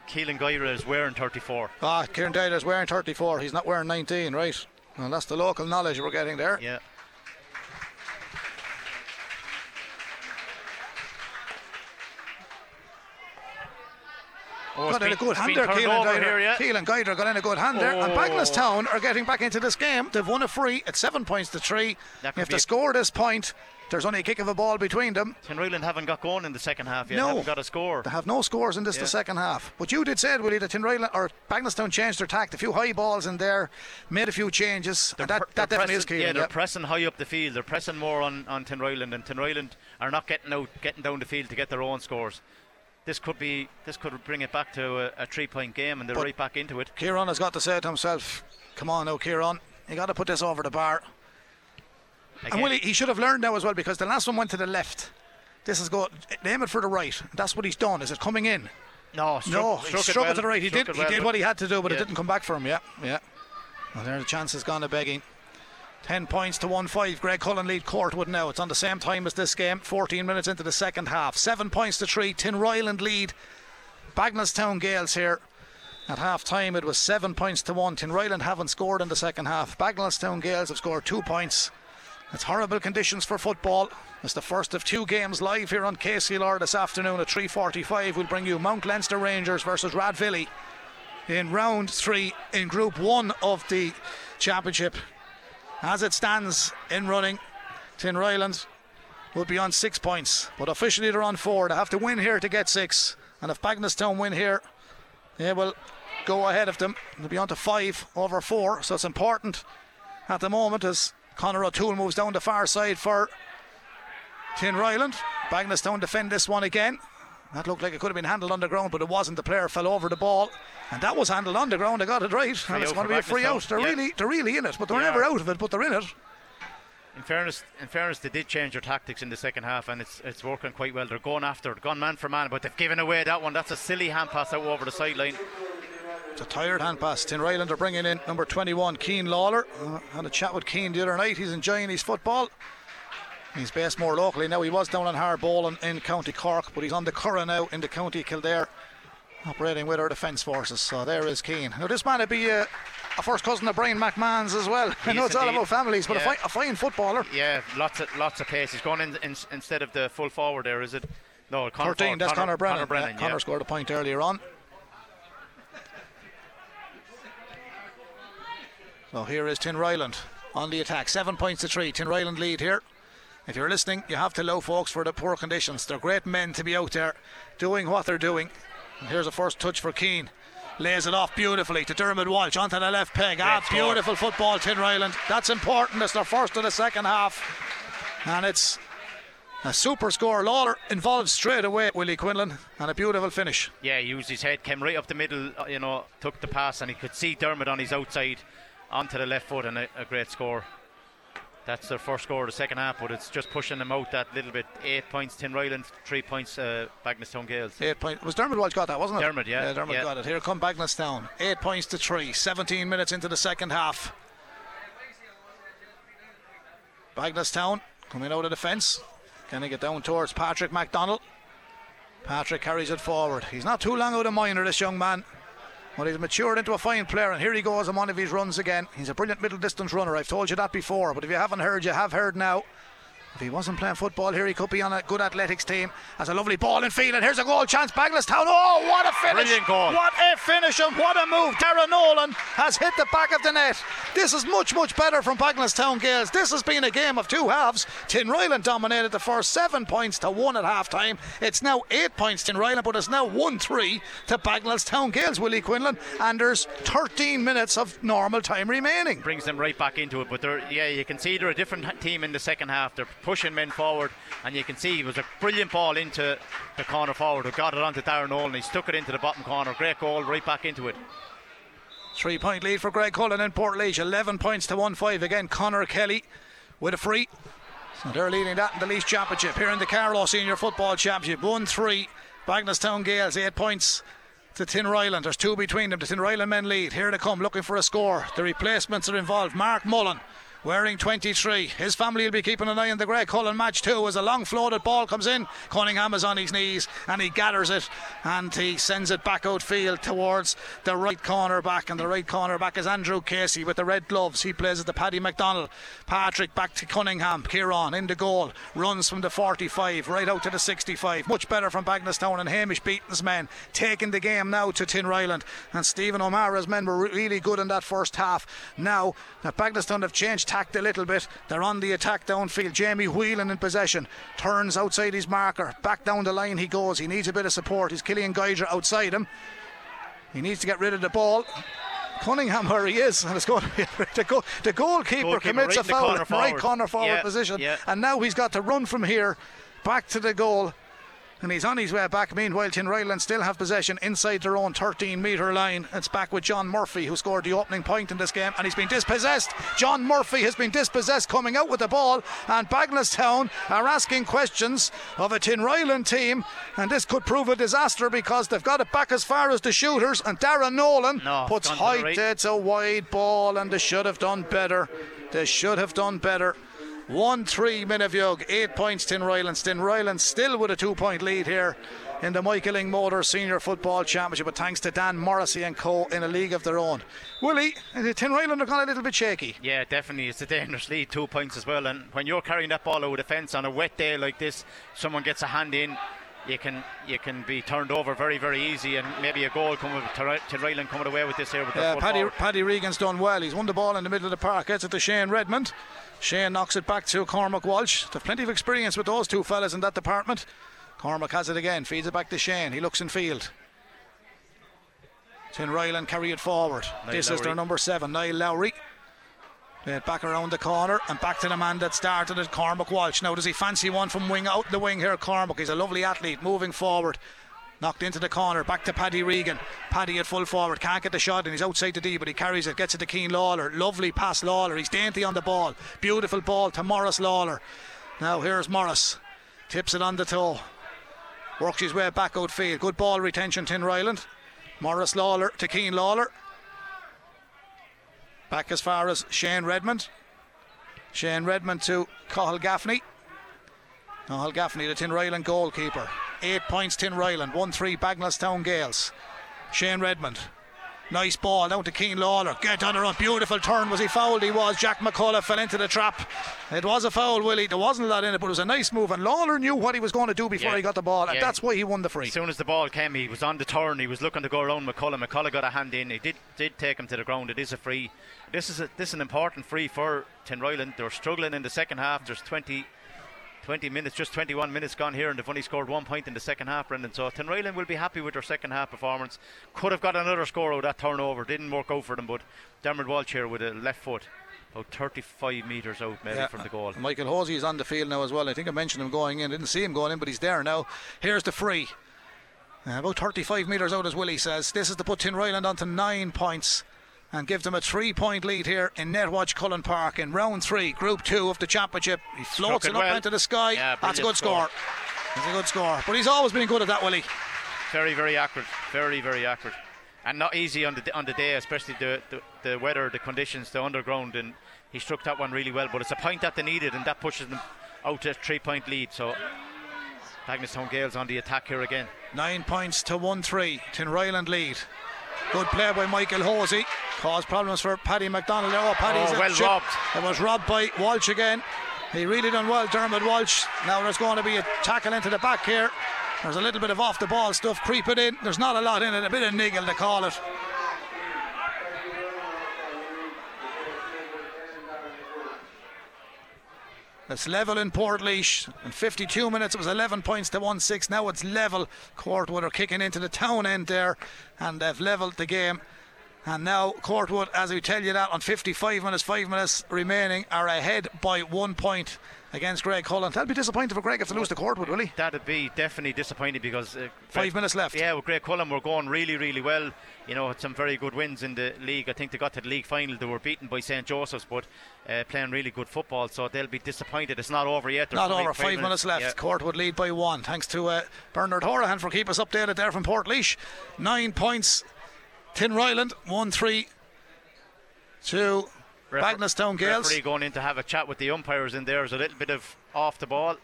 Keelan Guidera is wearing 34. Ah, Kieran is wearing 34. He's not wearing 19, right? Well, that's the local knowledge we're getting there. Yeah. Oh, got in a good hand there, Keelan here, yeah. Keelan got in a good hand there. And Oh. Bagenalstown are getting back into this game. They've won a free at seven points to three. If they score this point, there's only a kick of a ball between them. Tinryland haven't got going in the second half yet. No. Haven't got a score. They have no scores in this Yeah. the second half. But you did say, Willie, that Tinryland or Bagenalstown changed their tact. A few high balls in there, made a few changes. and that, They're that definitely is pressing, Keelan. Yeah, they're yeah. pressing high up the field. They're pressing more on on Tinryland, and Tinryland are not getting out, getting down the field to get their own scores. This could be, this could bring it back to a, a three-point game, and they're But- right back into it. Kieran has got to say to himself, "Come on now, Kieran, you got to put this over the bar." Again, And Willie, he should have learned now as well because the last one went to the left. This is go aim it for the right. That's what he's done. Is it coming in? no, struck, no, struck he it struck well, it to the right. He struck did. it He well, did what he had to do, but it didn't come back for him. Yeah, yeah. Well, there the chance has gone to begging. Ten points to one five. Graiguecullen lead Courtwood now. It's on the same time as this game. 14 minutes into the second half. Seven points to three. Tinryland lead. Bagenalstown Gaels here. At half time, it was seven points to one. Tinryland haven't scored in the second half. Bagenalstown Gaels have scored two points. It's horrible conditions for football. It's the first of two games live here on KCLR this afternoon at 3:45. We'll bring you Mount Leinster Rangers versus Rathvilly in round three in Group One of the championship. As it stands in running, Tinryland will be on six points, but officially they're on four. They have to win here to get six, and if Bagenalstown win here, they will go ahead of them. They'll be on to five over four, so it's important at the moment as Conor O'Toole moves down the far side for Tinryland. Bagenalstown defend this one again. That looked like it could have been handled underground, but it wasn't. The player fell over the ball, and that was handled underground. They got it right, and it's going to be a free out. They're Yeah. really, they're really in it, but they're They never out of it. But they're in it. In fairness, in fairness, they did change their tactics in the second half, and it's it's working quite well. They're going after it, gone man for man, but they've given away that one. That's a silly hand pass out over the sideline. It's a tired hand pass. Tinryland are bringing in number 21, Keane Lawler. Uh, had a chat with Keane the other night. He's enjoying his football. He's based more locally now. He was down on Haulbowline in, in County Cork, but he's on the Curragh now in the County Kildare, operating with our defence forces. So there is Keane. Now this man would be a, a first cousin of Brian McMahon's as well. I know it's all about families, but a, Yeah. fi- a fine footballer. Yeah, lots of lots of pace. He's gone in, in instead of the full forward there. Is it? No, Conor 13, Ford- that's Connor, Brennan. Conor Brennan. Yeah, Connor yeah. scored a point earlier on. So here is Tinryland on the attack. Seven points to three. Tinryland lead here. If you're listening, you have to low folks for the poor conditions. They're great men to be out there doing what they're doing. And here's a first touch for Keane. Lays it off beautifully to Dermot Walsh onto the left peg. ah, score. beautiful football, Tinryland. That's important. It's their first of the second half. And it's a super score. Lawler involved straight away, Willie Quinlan, and a beautiful finish. Yeah, he used his head, came right up the middle, uh, you know, took the pass, and he could see Dermot on his outside onto the left foot, and a, a great score. That's their first score of the second half, but it's just pushing them out that little bit. Eight points, Tinryland, three points, uh, Gaels. Eight points. Was Dermot Walsh got that, wasn't it? Dermot, yeah, Yeah, Dermot yeah. got it. Here come Bagenalstown. Eight points to three. 17 minutes into the second half. Bagenalstown coming out of the fence. Can he get down towards Patrick MacDonald? Patrick carries it forward. He's not too long out of minor, this young man. But he's matured into a fine player, and here he goes on one of his runs again. He's a brilliant middle distance runner. I've told you that before, but if you haven't heard, you have heard now. If he wasn't playing football here, he could be on a good athletics team. Has a lovely ball in field, and here's a goal chance. Bagenalstown. Oh, what a finish! Brilliant goal. What a finish, and what a move. Darren Nolan has hit the back of the net. This is much, much better from Bagenalstown Gaels. This has been a game of two halves. Tinryland dominated the first seven points to one at half time. It's now eight points Tinryland, but it's now 1 3 to Bagenalstown Gaels, Willie Quinlan. And there's 13 minutes of normal time remaining. brings them right back into it. But yeah, you can see they're a different team in the second half. They're pushing men forward, and you can see it was a brilliant ball into the corner forward. Who got it onto Darren Nolan. He stuck it into the bottom corner. Great goal, right back into it. Three point lead for Graiguecullen in Port 11 points to 1 5. Again, Connor Kelly with a free. So they're leading that in the Laois Championship. Here in the Carlow Senior Football Championship. 1 3. Bagenalstown Gaels, 8 points to Tinryland. There's two between them. The Tinryland men lead. Here they come looking for a score. The replacements are involved. Mark Mullen wearing 23. His family will be keeping an eye on the Graiguecullen match too as a long floated ball comes in. Cunningham is on his knees and he gathers it and he sends it back outfield towards the right corner back. And the right corner back is Andrew Casey with the red gloves. He plays at the Paddy McDonald. Patrick back to Cunningham. Kieran in the goal. Runs from the 45 right out to the 65. Much better from Bagenalstown and Hamish Beaton's men taking the game now to Tinryland. And Stephen O'Mara's men were really good in that first half. Now that Bagenalstown have changed a little bit. They're on the attack downfield. Jamie Whelan in possession. Turns outside his marker. Back down the line he goes. He needs a bit of support. He's Keelan Guidera outside him. He needs to get rid of the ball. Cunningham where he is, and it's going to be the, goal, the goalkeeper, Goalkeeper commits right a in the foul corner right corner forward Yeah, position, yeah. and now he's got to run from here back to the goal. And he's on his way back. Meanwhile, Tin Tinryland still have possession inside their own 13 metre line. It's back with John Murphy, who scored the opening point in this game, and he's been dispossessed. John Murphy has been dispossessed coming out with the ball, and Bagenalstown are asking questions of a Tin Tinryland team, and this could prove a disaster because they've got it back as far as the shooters, and Darren Nolan No, puts height. right. It's a wide ball, and they should have done better. They should have done better. 1 3 Muine Bheag, 8 points Tinryland. Tinryland still with a two point lead here in the Michael Lyng Motors Senior Football Championship, but thanks to Dan Morrissey and co in a league of their own. Willie, Tin Tinryland are gone a little bit shaky. Yeah, definitely. It's a dangerous lead, two points as well. And when you're carrying that ball over the fence on a wet day like this, someone gets a hand in, you can you can be turned over very, very easy, and maybe a goal coming to, to Ryland coming away with this here with Yeah, Paddy. Paddy Regan's done well. He's won the ball in the middle of the park, gets it to Shane Redmond. Shane knocks it back to Cormac Walsh. They've plenty of experience with those two fellas in that department. Cormac has it again, feeds it back to Shane. He looks in field. Tinryland carry it forward. Niall this is their number seven, Niall Lowry. Back around the corner and back to the man that started it, Cormac Walsh. Now, does he fancy one from wing out the wing here, Cormac? He's a lovely athlete moving forward. Knocked into the corner, back to Paddy Regan. Paddy at full forward, can't get the shot, and he's outside the D, but he carries it, gets it to Keen Lawler. Lovely pass, Lawler. He's dainty on the ball. Beautiful ball to Morris Lawler. Now here's Morris. Tips it on the toe. Works his way back outfield. Good ball retention, Tinryland. Morris Lawler to Keen Lawler. Back as far as Shane Redmond. Shane Redmond to Cathal Gaffney. Cathal Gaffney, the Tinryland goalkeeper. Eight points, Tinryland. 1 3 Bagenalstown Gaels. Shane Redmond. Nice ball down to Keen Lawler. Get on the run. Beautiful turn. Was he fouled? He was. Jack McCullough fell into the trap. It was a foul, Willie. There wasn't a lot in it, but it was a nice move. And Lawler knew what he was going to do before Yeah. he got the ball, and Yeah. that's why he won the free. As soon as the ball came, he was on the turn. He was looking to go around McCullough. McCullough got a hand in. He did did take him to the ground. It is a free. This is a, this is an important free for Tin Tinryland. They're struggling in the second half. There's 20, 20 minutes, just 21 minutes gone here, and they've only scored one point in the second half, Brendan. So Tinryland will be happy with their second half performance. Could have got another score out of that turnover. Didn't work out for them, but Dermot Walsh here with a left foot. About 35 metres out maybe Yeah. from the goal. Michael Hosey is on the field now as well. I think I mentioned him going in. Didn't see him going in, but he's there now. Here's the free. Uh, about 35 metres out, as Willie says. This is to put Tinryland onto nine points and give them a three point lead here in Netwatch Cullen Park in round three, group two of the championship. He floats it it up well. into the sky. Yeah, That's a good score. score. That's a good score. But he's always been good at that, Willie. Very, very accurate. Very, very accurate. And not easy on the on the day, especially the, the, the weather, the conditions, the underground. And he struck that one really well. But it's a point that they needed, and that pushes them out to a three point lead. So Bagenalstown Gaels on the attack here again. Nine points to 1 3. Tinryland lead. Good play by Michael Hosey. Caused problems for Paddy McDonald. Oh, Paddy's Oh, well chip. robbed. It was robbed by Walsh again. He really done well, Dermot Walsh. Now there's going to be a tackle into the back here. There's a little bit of off the ball stuff creeping in. There's not a lot in it, a bit of niggle to call it. It's level in Portlaoise. In 52 minutes, it was 11 points to 1 6. Now it's level. Courtwood are kicking into the town end there, and they've levelled the game. And now Courtwood, as we tell you that, on 55 minutes, 5 minutes remaining, are ahead by one point against Graiguecullen. That'll be disappointing for Greg if they lose to Courtwood, will he? That'd be definitely disappointing because uh, Five Greg- minutes left. Yeah, with Graiguecullen were going really, really well. You know, had some very good wins in the league. I think they got to the league final. They were beaten by St Joseph's, but uh, playing really good football. So they'll be disappointed. It's not over yet. There's Not five- over, five, minutes, left. Yeah. Courtwood lead by one. Thanks to uh, Bernard Horahan for keeping us updated there from Portlaoise. Nine points. Tinryland, 1 3 to Refer- Bagenalstown Gaels. Referee going in to have a chat with the umpires in there. There's a little bit of off the ball.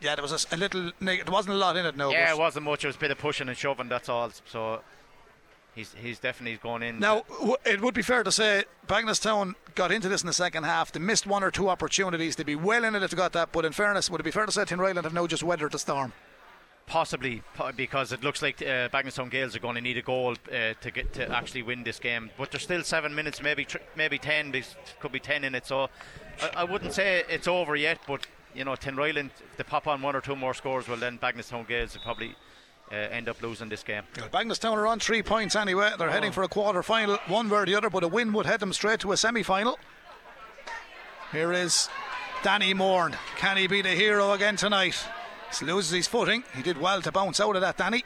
Yeah, there was a little. neg- There wasn't a lot in it. No. yeah, it wasn't much. It was a bit of pushing and shoving. That's all. So he's he's definitely going in. Now, w- it would be fair to say Bagenalstown got into this in the second half. They missed one or two opportunities. They'd be well in it if they got that. But in fairness, would it be fair to say Tinryland have now just weathered the storm? Possibly because it looks like uh, Bagenalstown Gaels are going to need a goal uh, to get to actually win this game. But there's still seven minutes, maybe tr- maybe ten. Could be ten in it. So I, I wouldn't say it's over yet. But you know, Tinryland, if they pop on one or two more scores, well then Bagenalstown Gaels will probably uh, end up losing this game. Well, Bagenalstown are on three points anyway. They're heading for a quarter final, one way or the other, but a win would head them straight to a semi final. Here is Danny Morn. Can he be the hero again tonight? Loses his footing. He did well to bounce out of that, Danny.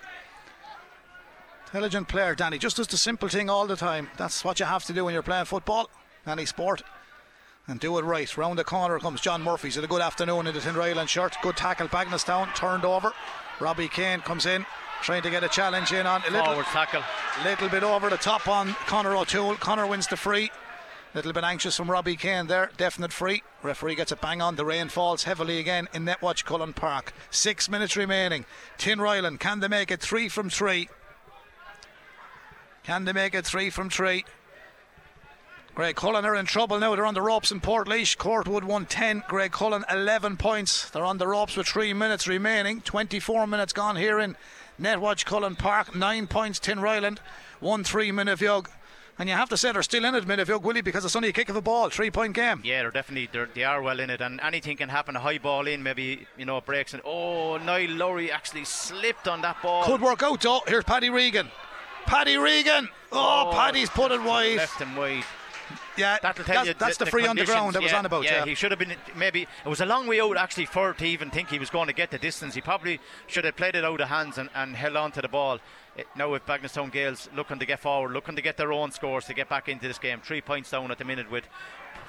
Intelligent player, Danny. Just does the simple thing all the time. That's what you have to do when you're playing football, any sport. And do it right. Round the corner comes John Murphy. He's had a good afternoon in the Tinryland shirt. Good tackle, Bagenalstown. Turned over. Robbie Kane comes in, trying to get a challenge in on a little, Forward tackle. little bit over the top on Connor O'Toole. Connor wins the free. Little bit anxious from Robbie Kane there. Definite free. Referee gets a bang on. The rain falls heavily again in Netwatch Cullen Park. Six minutes remaining. Tinryland, can they make it three from three? Can they make it three from three? Graiguecullen are in trouble now. They're on the ropes in Port Courtwood won 10. Graiguecullen 11 points. They're on the ropes with three minutes remaining. 24 minutes gone here in Netwatch Cullen Park. Nine points Tinryland. 1 3 Muine Bheag. And you have to say they're still in it, Muine Bheag, Willie, because it's only a kick of a ball. Three point game. Yeah, they're definitely they're, they are well in it, and anything can happen. A high ball in, maybe you know breaks, and oh, Niall Lowry actually slipped on that ball. Could work out though. Here's Paddy Regan. Paddy Regan. Oh, Oh, Paddy's put it wide. left and wide. Yeah, That'll tell that's, you that's the, free on the ground conditions, that was yeah, on about. Yeah, Yeah, he should have been. Maybe it was a long way out actually for to even think he was going to get the distance. He probably should have played it out of hands and, and held on to the ball. It, now with Bagenalstown Gaels looking to get forward, looking to get their own scores to get back into this game. Three points down at the minute with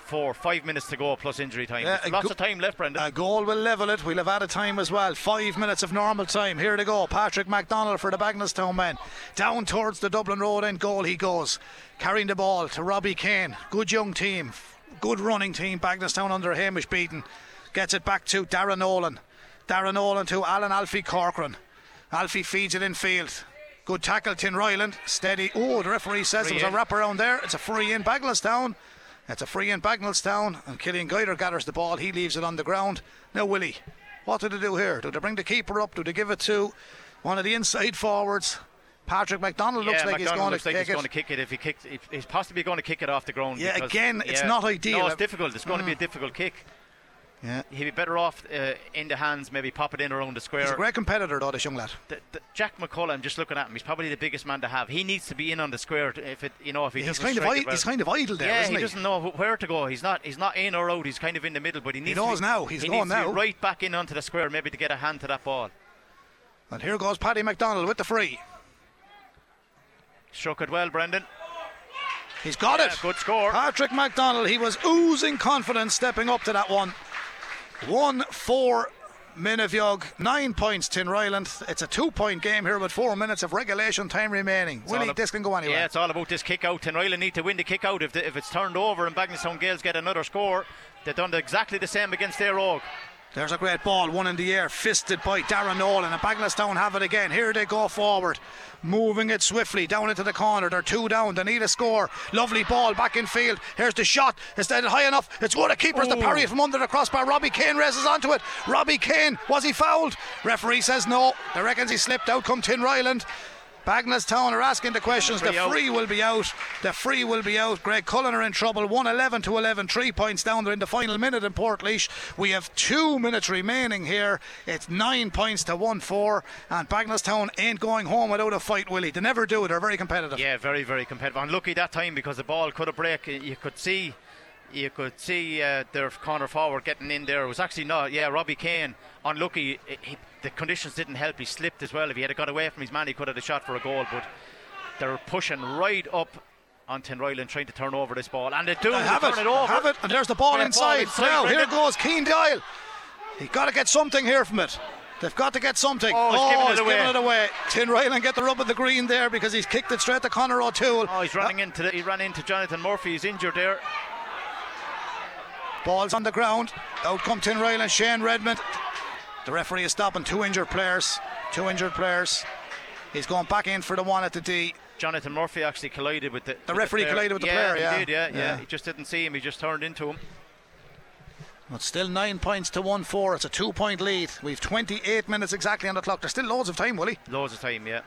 four, five minutes to go plus injury time. Lots go- of time left, Brendan. A goal will level it. We'll have added time as well. Five minutes of normal time. Here they go. Patrick McDonald for the Bagenalstown men. Down towards the Dublin Road end goal he goes. Carrying the ball to Robbie Kane. Good young team. Good running team. Bagenalstown under Hamish Beaton. Gets it back to Darren Nolan. Darren Nolan to Alan Alfie Corcoran. Alfie feeds it in field. Good tackle, Tinryland. Steady. Oh, the referee says Free there was a in. wrap around there. It's a free in Bagenalstown. It's a free in Bagenalstown. And Keelan Guidera gathers the ball. He leaves it on the ground. Now, Willie, what do they do here? Do they bring the keeper up? Do they give it to one of the inside forwards? Patrick McDonald looks like McDonald he's going looks to like kick he's it. going to kick it. If he kicks, if he's possibly going to kick it off the ground. Yeah, because- again, it's yeah. not ideal. No, it's difficult. It's going to be a mm. difficult kick. Yeah. He'd be better off uh, in the hands, maybe pop it in around the square. He's a great competitor, though, this young lad. the, the, Jack McCullough, I'm just looking at him. He's probably the biggest man to have. He needs to be in on the square to- if it, you know, if he He's kind of I- he's kind of idle there, yeah, isn't he he? doesn't know where to go. He's not. He's not in or out. He's kind of in the middle, but he needs. knows to be, now. He's he going needs to be now. right back in onto the square, maybe to get a hand to that ball. And here goes Paddy McDonald with the free. Struck it well, Brendan. He's got Yeah, it. good score. Patrick McDonald, he was oozing confidence stepping up to that one. 1 4 Muine Bheag, 9 points Tinryland. It's a two point game here with 4 minutes of regulation time remaining. It's Willie, ab- this can go anywhere. Yeah, it's all about this kick out. Tinryland need to win the kick out. If, the, if it's turned over and Bagenalstown Gaels get another score, they've done exactly the same against Éire Óg. There's a great ball, one in the air, fisted by Darren Nolan. And Bagenalstown have it again. Here they go forward, moving it swiftly down into the corner. They're two down. They need a score. Lovely ball back in field. Here's the shot. Is that high enough? It's good. The keeper's to parry it from under the crossbar. Robbie Kane races onto it. Robbie Kane, was he fouled? Referee says no. They reckons he slipped out. Come Tinryland. Bagenalstown are asking the questions. The Free out. free will be out. The free will be out. Graiguecullen are in trouble. 1 11 to 11. Three points down. They're in the final minute in Port We have two minutes remaining here. It's nine points to 1 4. And Bagenalstown ain't going home without a fight, Willie. They never do. It. They're very competitive. Yeah, very, very competitive. Unlucky that time because the ball could have break. You could see, you could see uh, their corner forward getting in there. It was actually not. Yeah, Robbie Kane unlucky. He, he- the conditions didn't help. He slipped as well. If he had got away from his man, he could have had a shot for a goal. But they're pushing right up on Tinryland trying to turn over this ball, and they do. They have turn it. it over. have it. And there's the ball Great ball inside. inside, now, here goes Keen Doyle. He's got to get something here from it. They've got to get something. Oh, he's giving it he's away. giving it away. Tinryland get the rub of the green there because he's kicked it straight to Connor O'Toole. Oh, he's running into the, he ran into Jonathan Murphy. He's injured there. Ball's on the ground. Out come Tinryland and Shane Redmond. The referee is stopping two injured players. Two injured players. He's going back in for the one at the D. Jonathan Murphy actually collided with the. The with referee player. collided with the yeah, player, yeah. He did, yeah, yeah, Yeah. He just didn't see him. He just turned into him. It's still nine points to one four. It's a two point lead. We've 28 minutes exactly on the clock. There's still loads of time, Willie. Loads of time, yeah.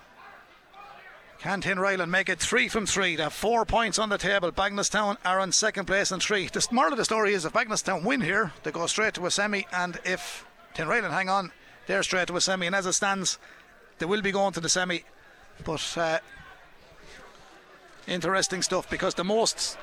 Can Tinryland make it three from three? They have four points on the table. Bagenalstown are on second place and three. The moral of the story is if Bagenalstown win here, they go straight to a semi, and if Tinryland hang on, they're straight to a semi. And as it stands, they will be going to the semi. But uh, interesting stuff because the most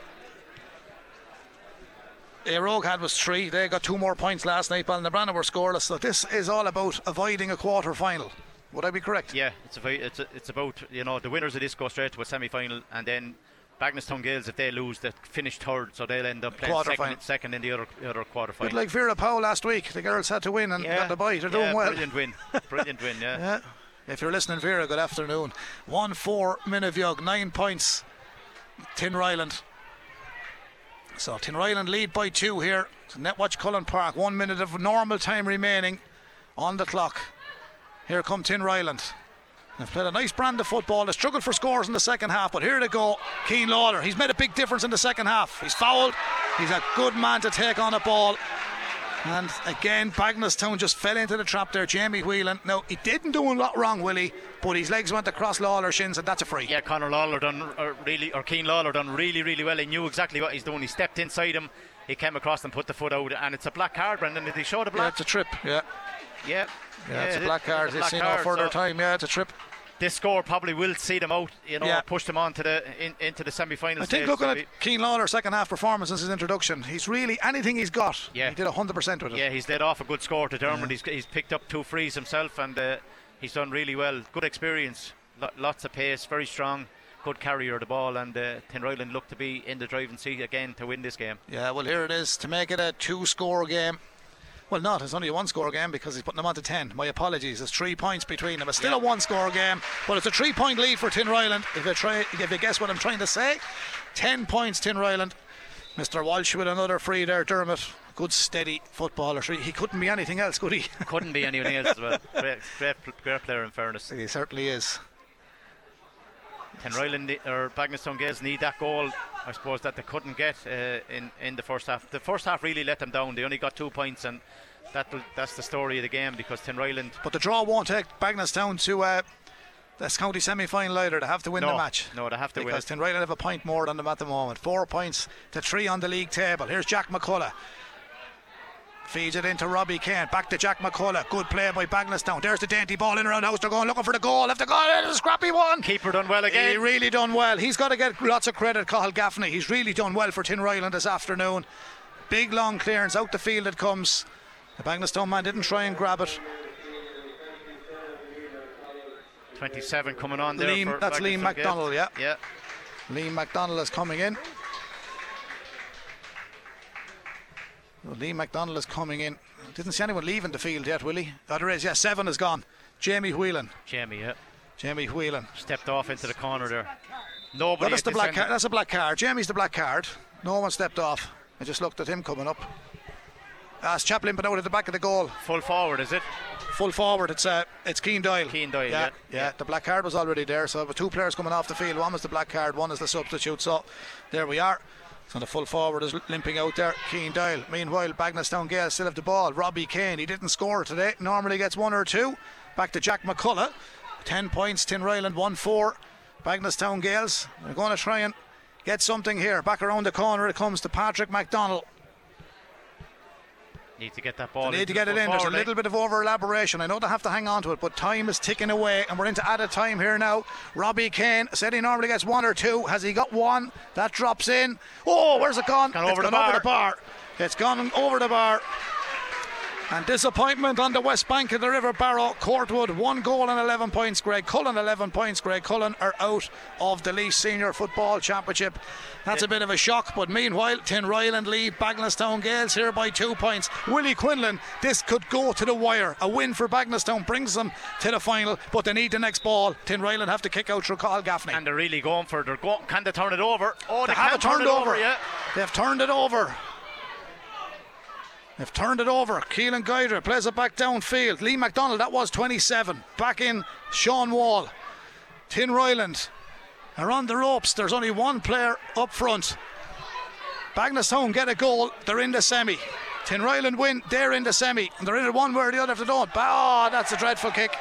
Éire Óg had was three. They got two more points last night. Ballinabranna were scoreless. So this is all about avoiding a quarter final. Would I be correct? Yeah, it's a, it's it's about you know the winners of this go straight to a semi-final, and then Bagenalstown Gaels if they lose, they finish third, so they'll end up playing second, second in the other other quarter final. like Vera Powell last week. The girls had to win and got the bite. They're doing well. Brilliant win, brilliant win. Yeah. Yeah. If you're listening, Vera, good afternoon. 1 4 Muine Bheag, 9 points. Tinryland. So Tinryland lead by 2 here. So Netwatch Cullen Park, 1 minute of normal time remaining on the clock. Here come Tinryland. They've played a nice brand of football. They struggled for scores in the second half, but here they go. Keane Lawler. He's made a big difference in the second half. He's fouled. He's a good man to take on a ball. And again, Bagenalstown just fell into the trap there. Jamie Whelan. Now, he didn't do a lot wrong, Willie, but his legs went across Lawler's shins, and that's a free. Yeah, Conor Lawler done or really, or Keane Lawler done really, really well. He knew exactly what he's doing. He stepped inside him, he came across and put the foot out, and it's a black card, Brendan. Did he show the Yeah, black? it's a trip. Yeah, Yeah, yeah, it's a black card. it's a It's seen no further so time. Yeah, it's a trip. This score probably will see them out, you know, Yeah. push them on to the in, into the semi-final. I think looking at Keane Lawler's second half performance since his introduction, he's really anything he's got. Yeah. he did 100% with it. Yeah, he's led off a good score to Dermot. He's, he's picked up two frees himself and uh, he's done really well. Good experience, Lo- lots of pace, very strong, good carrier of the ball. And uh, Tinryland look to be in the driving seat again to win this game. Yeah, well, here it is to make it a two score game. Well, not. It's only a one score game because he's putting them on to 10. My apologies. There's three points between them. It's still a one score game, but it's a three point lead for Tinryland. If you, try, if you guess what I'm trying to say, 10 points Tinryland. Mr. Walsh with another free there, Dermot. Good steady footballer. He couldn't be anything else, could he? Couldn't be anyone else as well. Great, great, great player in fairness. he certainly is. Tinryland ne- or Bagenalstown Gaels need that goal, I suppose, that they couldn't get uh, in in the first half. The first half really let them down. They only got two points, and that that's the story of the game because Tinryland. But the draw won't take Bagenalstown to uh, this county semi final either. They have to win No, the match. no, they have to win because. Tinryland have a point more than them at the moment. Four points to three on the league table. Here's Jack McCullough. Feeds it into Robbie Kane. Back to Jack McCullough. Good play by Bagenalstown. There's the dainty ball in around house. They're going looking for the goal. Left the goal. It's a scrappy one. Keeper done well again. He really done well. He's got to get lots of credit, Cathal Gaffney. He's really done well for Tin Tinryland this afternoon. Big long clearance out the field it comes. The Bagenalstown man didn't try and grab it. 27 coming on there. For that's Liam McDonald, yeah. Yeah. Liam McDonald is coming in. Well, Liam McDonald is coming in. Didn't see anyone leaving the field yet, will he? Oh, there is, yeah, seven is gone. Jamie Whelan. Jamie, yeah. Jamie Whelan. Stepped off into the corner there. Nobody. That's the black card. That's a black card. Jamie's the black card. No one stepped off. I just looked at him coming up. That's Chaplin, but out at the back of the goal. Full forward, is it? Full forward, it's uh, it's Keen Doyle. Keen Doyle, yeah, yeah, yeah. The black card was already there, so with two players coming off the field, one was the black card, one is the substitute. So there we are. So the full forward is limping out there. Keen Doyle. Meanwhile, Bagenalstown Gael still have the ball. Robbie Kane, he didn't score today. Normally gets one or two. Back to Jack McCullough. Ten points. Tinryland one four. Bagenalstown Gaels. They're going to try and get something here. Back around the corner it comes to Patrick McDonald. Need to get that ball. They need to get it in. There's a little eh? bit of over elaboration. I know they have to hang on to it, but time is ticking away, and we're into added time here now. Robbie Kane said he normally gets one or two. Has he got one? That drops in. Oh, where's it gone? Gone It's over the gone over the bar. It's gone over the bar. And disappointment on the west bank of the River Barrow. Courtwood, one goal and 11 points. Graiguecullen, 11 points. Graiguecullen are out of the Laois Senior Football Championship. That's a bit of a shock, but meanwhile, Tinryland lead Bagenalstown Gaels here by two points. Willie Quinlan, this could go to the wire. A win for Bagenalstown brings them to the final, but they need the next ball. Tin Tinryland have to kick out through Cathal Gaffney. And they're really going for it. They're go- can they turn it over? Oh, they, they have it turned turn it over. Yeah. They've turned it over. They've turned it over. Keelan Guidera plays it back downfield. Lee McDonald, that was 27. Back in Sean Wall. Tinryland are on the ropes. There's only one player up front. Bagenalstown get a goal. They're in the semi. Tinryland win. They're in the semi. And they're in it one way or the other if they don't. Oh, that's a dreadful kick.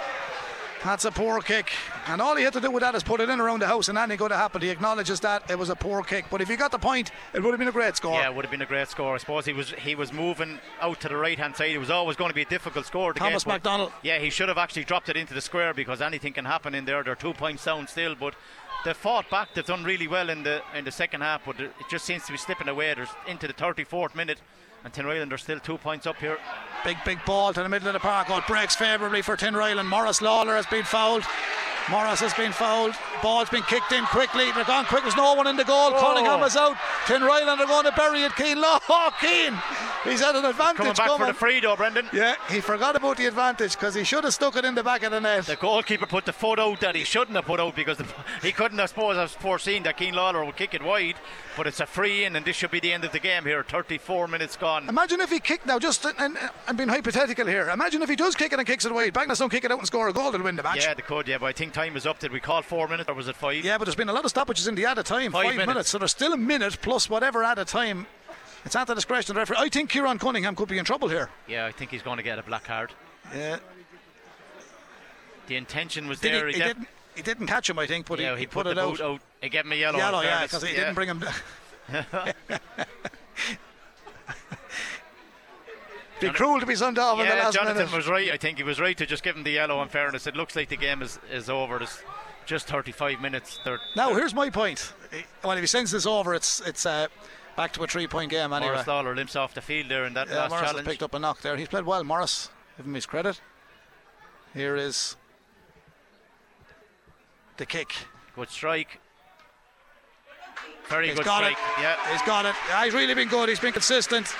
That's a poor kick. And all he had to do with that is put it in around the house and anything could have happened. He acknowledges that it was a poor kick. But if he got the point, it would have been a great score. Yeah, it would have been a great score. I suppose he was he was moving out to the right hand side. It was always going to be a difficult score to Thomas get. but McDonald. Yeah, he should have actually dropped it into the square because anything can happen in there. They're two points down still, but they fought back. They've done really well in the in the second half, but it just seems to be slipping away. There's into the 34th minute, and Tinryland are still two points up here. Big, big ball to the middle of the park. It breaks favourably for Tin Tinryland. Morris Lawler has been fouled. Morris has been fouled. Ball's been kicked in quickly. They're gone quick. There's no one in the goal. Oh. Cunningham is out. Tinryland are going to bury it. Keane. Oh, Keane. He's had an advantage Coming back for the free though, Brendan. yeah, he forgot about the advantage because he should have stuck it in the back of the net. The goalkeeper put the foot out that he shouldn't have put out because the, he couldn't, I suppose, have foreseen that Keane Lawler would kick it wide. But it's a free in, and this should be the end of the game here. 34 minutes gone. Imagine if he kicked now, just and I'm being hypothetical here. Imagine if he does kick it and kicks it away. Bagenalstown kick it out and score a goal, they'll win the match. Yeah, they could, yeah, but I think time is up. Did we call four minutes or was it five? Yeah, but there's been a lot of stoppages in the added time. Five Five, minutes. So there's still a minute plus whatever added time. It's at the discretion of the referee. I think Kieran Cunningham could be in trouble here. Yeah, I think he's going to get a black card. Yeah. The intention was Did there. he, he, def- didn't, he didn't catch him, I think, but yeah, he, he, put, the it out. out. He gave him a yellow. Yellow, yeah, because he Yeah. didn't bring him down. Be cruel to be sent off in the Yeah, last Jonathan minute. was right. I think he was right to just give him the yellow. In fairness, it looks like the game is, is over. There's just 35 minutes. They're, Now, here's my point. Well, if he sends this over, it's it's uh, back to a three point game anyway. Morris Lawler limps off the field there in that Yeah, last Morris challenge. picked up a knock there. He's played well, Morris. Give him his credit. Here is the kick. Good strike. Very He's good got strike. it. Yeah. He's got it. Yeah, he's really been good. He's been consistent.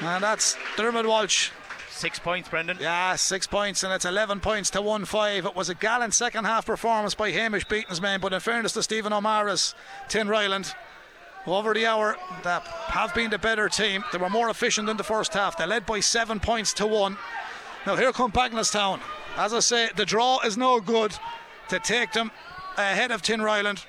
And that's Dermot Walsh. Six points, Brendan. Yeah, six points, and it's 11 points to 1 5. It was a gallant second half performance by Hamish Beaton's men, but in fairness to Stephen O'Mara's Tinryland, over the hour, they have been the better team. They were more efficient in the first half. They led by seven points to one. Now, here come Bagenalstown. As I say, the draw is no good to take them ahead of Tinryland.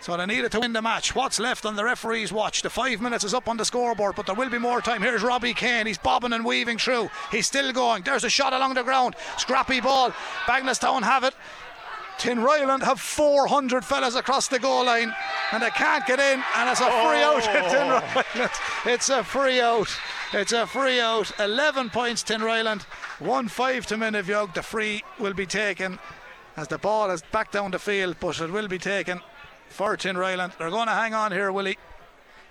So they needed to win the match. What's left on the referee's watch? The five minutes is up on the scoreboard, but there will be more time. Here's Robbie Kane. He's bobbing and weaving through. He's still going. There's a shot along the ground. Scrappy ball. Bagenalstown have it. Tinryland have 400 fellas across the goal line and they can't get in and it's a free out at Tinryland. Oh. It's a free out. It's a free out. 11 points Tinryland. 1-5 to Muine Bheag. The free will be taken as the ball is back down the field but it will be taken for Tinryland. They're going to hang on here, Willie.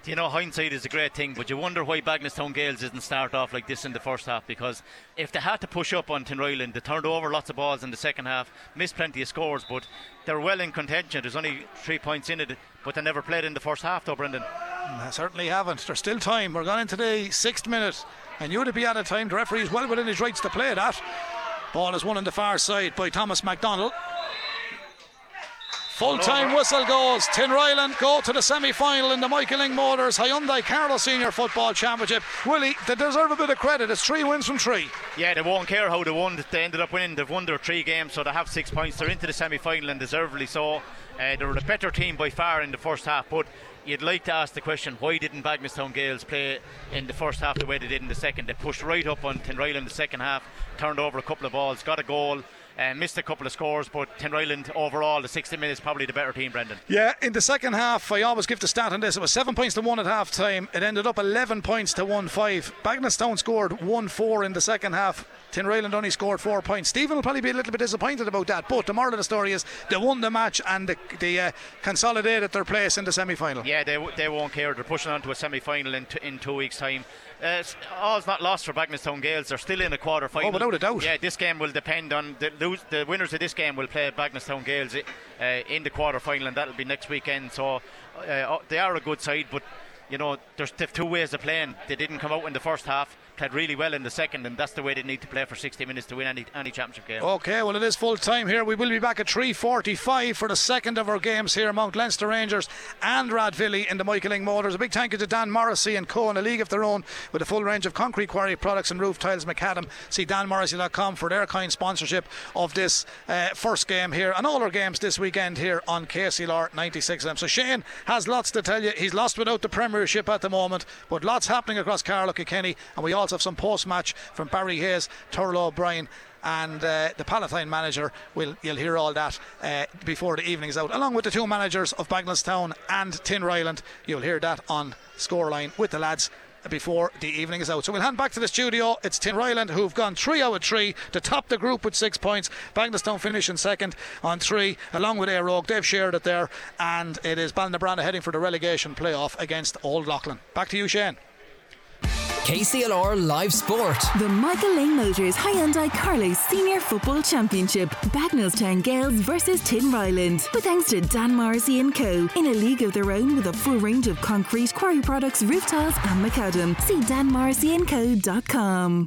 Do you know hindsight is a great thing, but you wonder why Bagenalstown Gaels didn't start off like this in the first half because if they had to push up on Tinryland, they turned over lots of balls in the second half, missed plenty of scores, but they're well in contention. There's only three points in it, but they never played in the first half, though, Brendan. They certainly haven't. There's still time. We're going into the sixth minute, and you would be out of time. The referee is well within his rights to play that. Ball is won on the far side by Thomas MacDonald. Full time whistle goes. Tin Tinryland go to the semi final in the Michael Lyng Motors Hyundai Carlow Senior Football Championship. Willie, they deserve a bit of credit. It's three wins from three. Yeah, they won't care how they won. They ended up winning. They've won their three games, so they have six points. They're into the semi final and deservedly so. Uh, they were the better team by far in the first half, but you'd like to ask the question why didn't Bagenalstown Gaels play in the first half the way they did in the second? They pushed right up on Tin Tinryland in the second half, turned over a couple of balls, got a goal. Uh, missed a couple of scores, but Tinryland overall, the 60 minutes, probably the better team, Brendan. Yeah, in the second half, I always give the stat on this. It was seven points to one at half time. It ended up 11 points to 1 5. Bagenalstown scored 1 4 in the second half. Tinryland only scored four points. Stephen will probably be a little bit disappointed about that, but the moral of the story is they won the match and they, they uh, consolidated their place in the semi final. Yeah, they, they won't care. They're pushing on to a semi final in, t- in two weeks' time. Uh, it's, all's not lost for Bagenalstown Gaels. They're still in the quarter final. Oh, without a doubt. Yeah, this game will depend on the, lose, the winners of this game will play Bagenalstown Gaels uh, in the quarter final, and that'll be next weekend. So uh, they are a good side, but you know, there's they've two ways of playing. They didn't come out in the first half. Played really well in the second, and that's the way they need to play for 60 minutes to win any any championship game. Okay, well it is full time here. We will be back at 3:45 for the second of our games here. Mount Leinster Rangers and Rathvilly in the Michael Lyng Motors. A big thank you to Dan Morrissey and Co. in a league of their own with a full range of concrete quarry products and roof tiles. Macadam. See danmorrissey.com for their kind sponsorship of this uh, first game here and all our games this weekend here on KCLR 96M. So Shane has lots to tell you. He's lost without the Premiership at the moment, but lots happening across Carlow Kilkenny, and we have some post match from Barry Hayes, Turlough O'Brien and uh, the Palatine manager will you'll hear all that uh, before the evening's out along with the two managers of Bagenalstown and Tinryland you'll hear that on scoreline with the lads before the evening is out. So we'll hand back to the studio. It's Tinryland who've gone three out of three to top the group with six points. Bagenalstown finish in second on three, along with Éire Óg. They've shared it there, and it is Ballinabranna heading for the relegation playoff against Old Leighlin. Back to you, Shane. KCLR Live Sport. The Michael Lyng Motors Hyundai Carlow Senior Football Championship. Bagenalstown Gales versus Tinryland. With thanks to Dan Morrissey and Co. In a league of their own with a full range of concrete, quarry products, roof tiles and macadam. See danmorrisseyandco.com.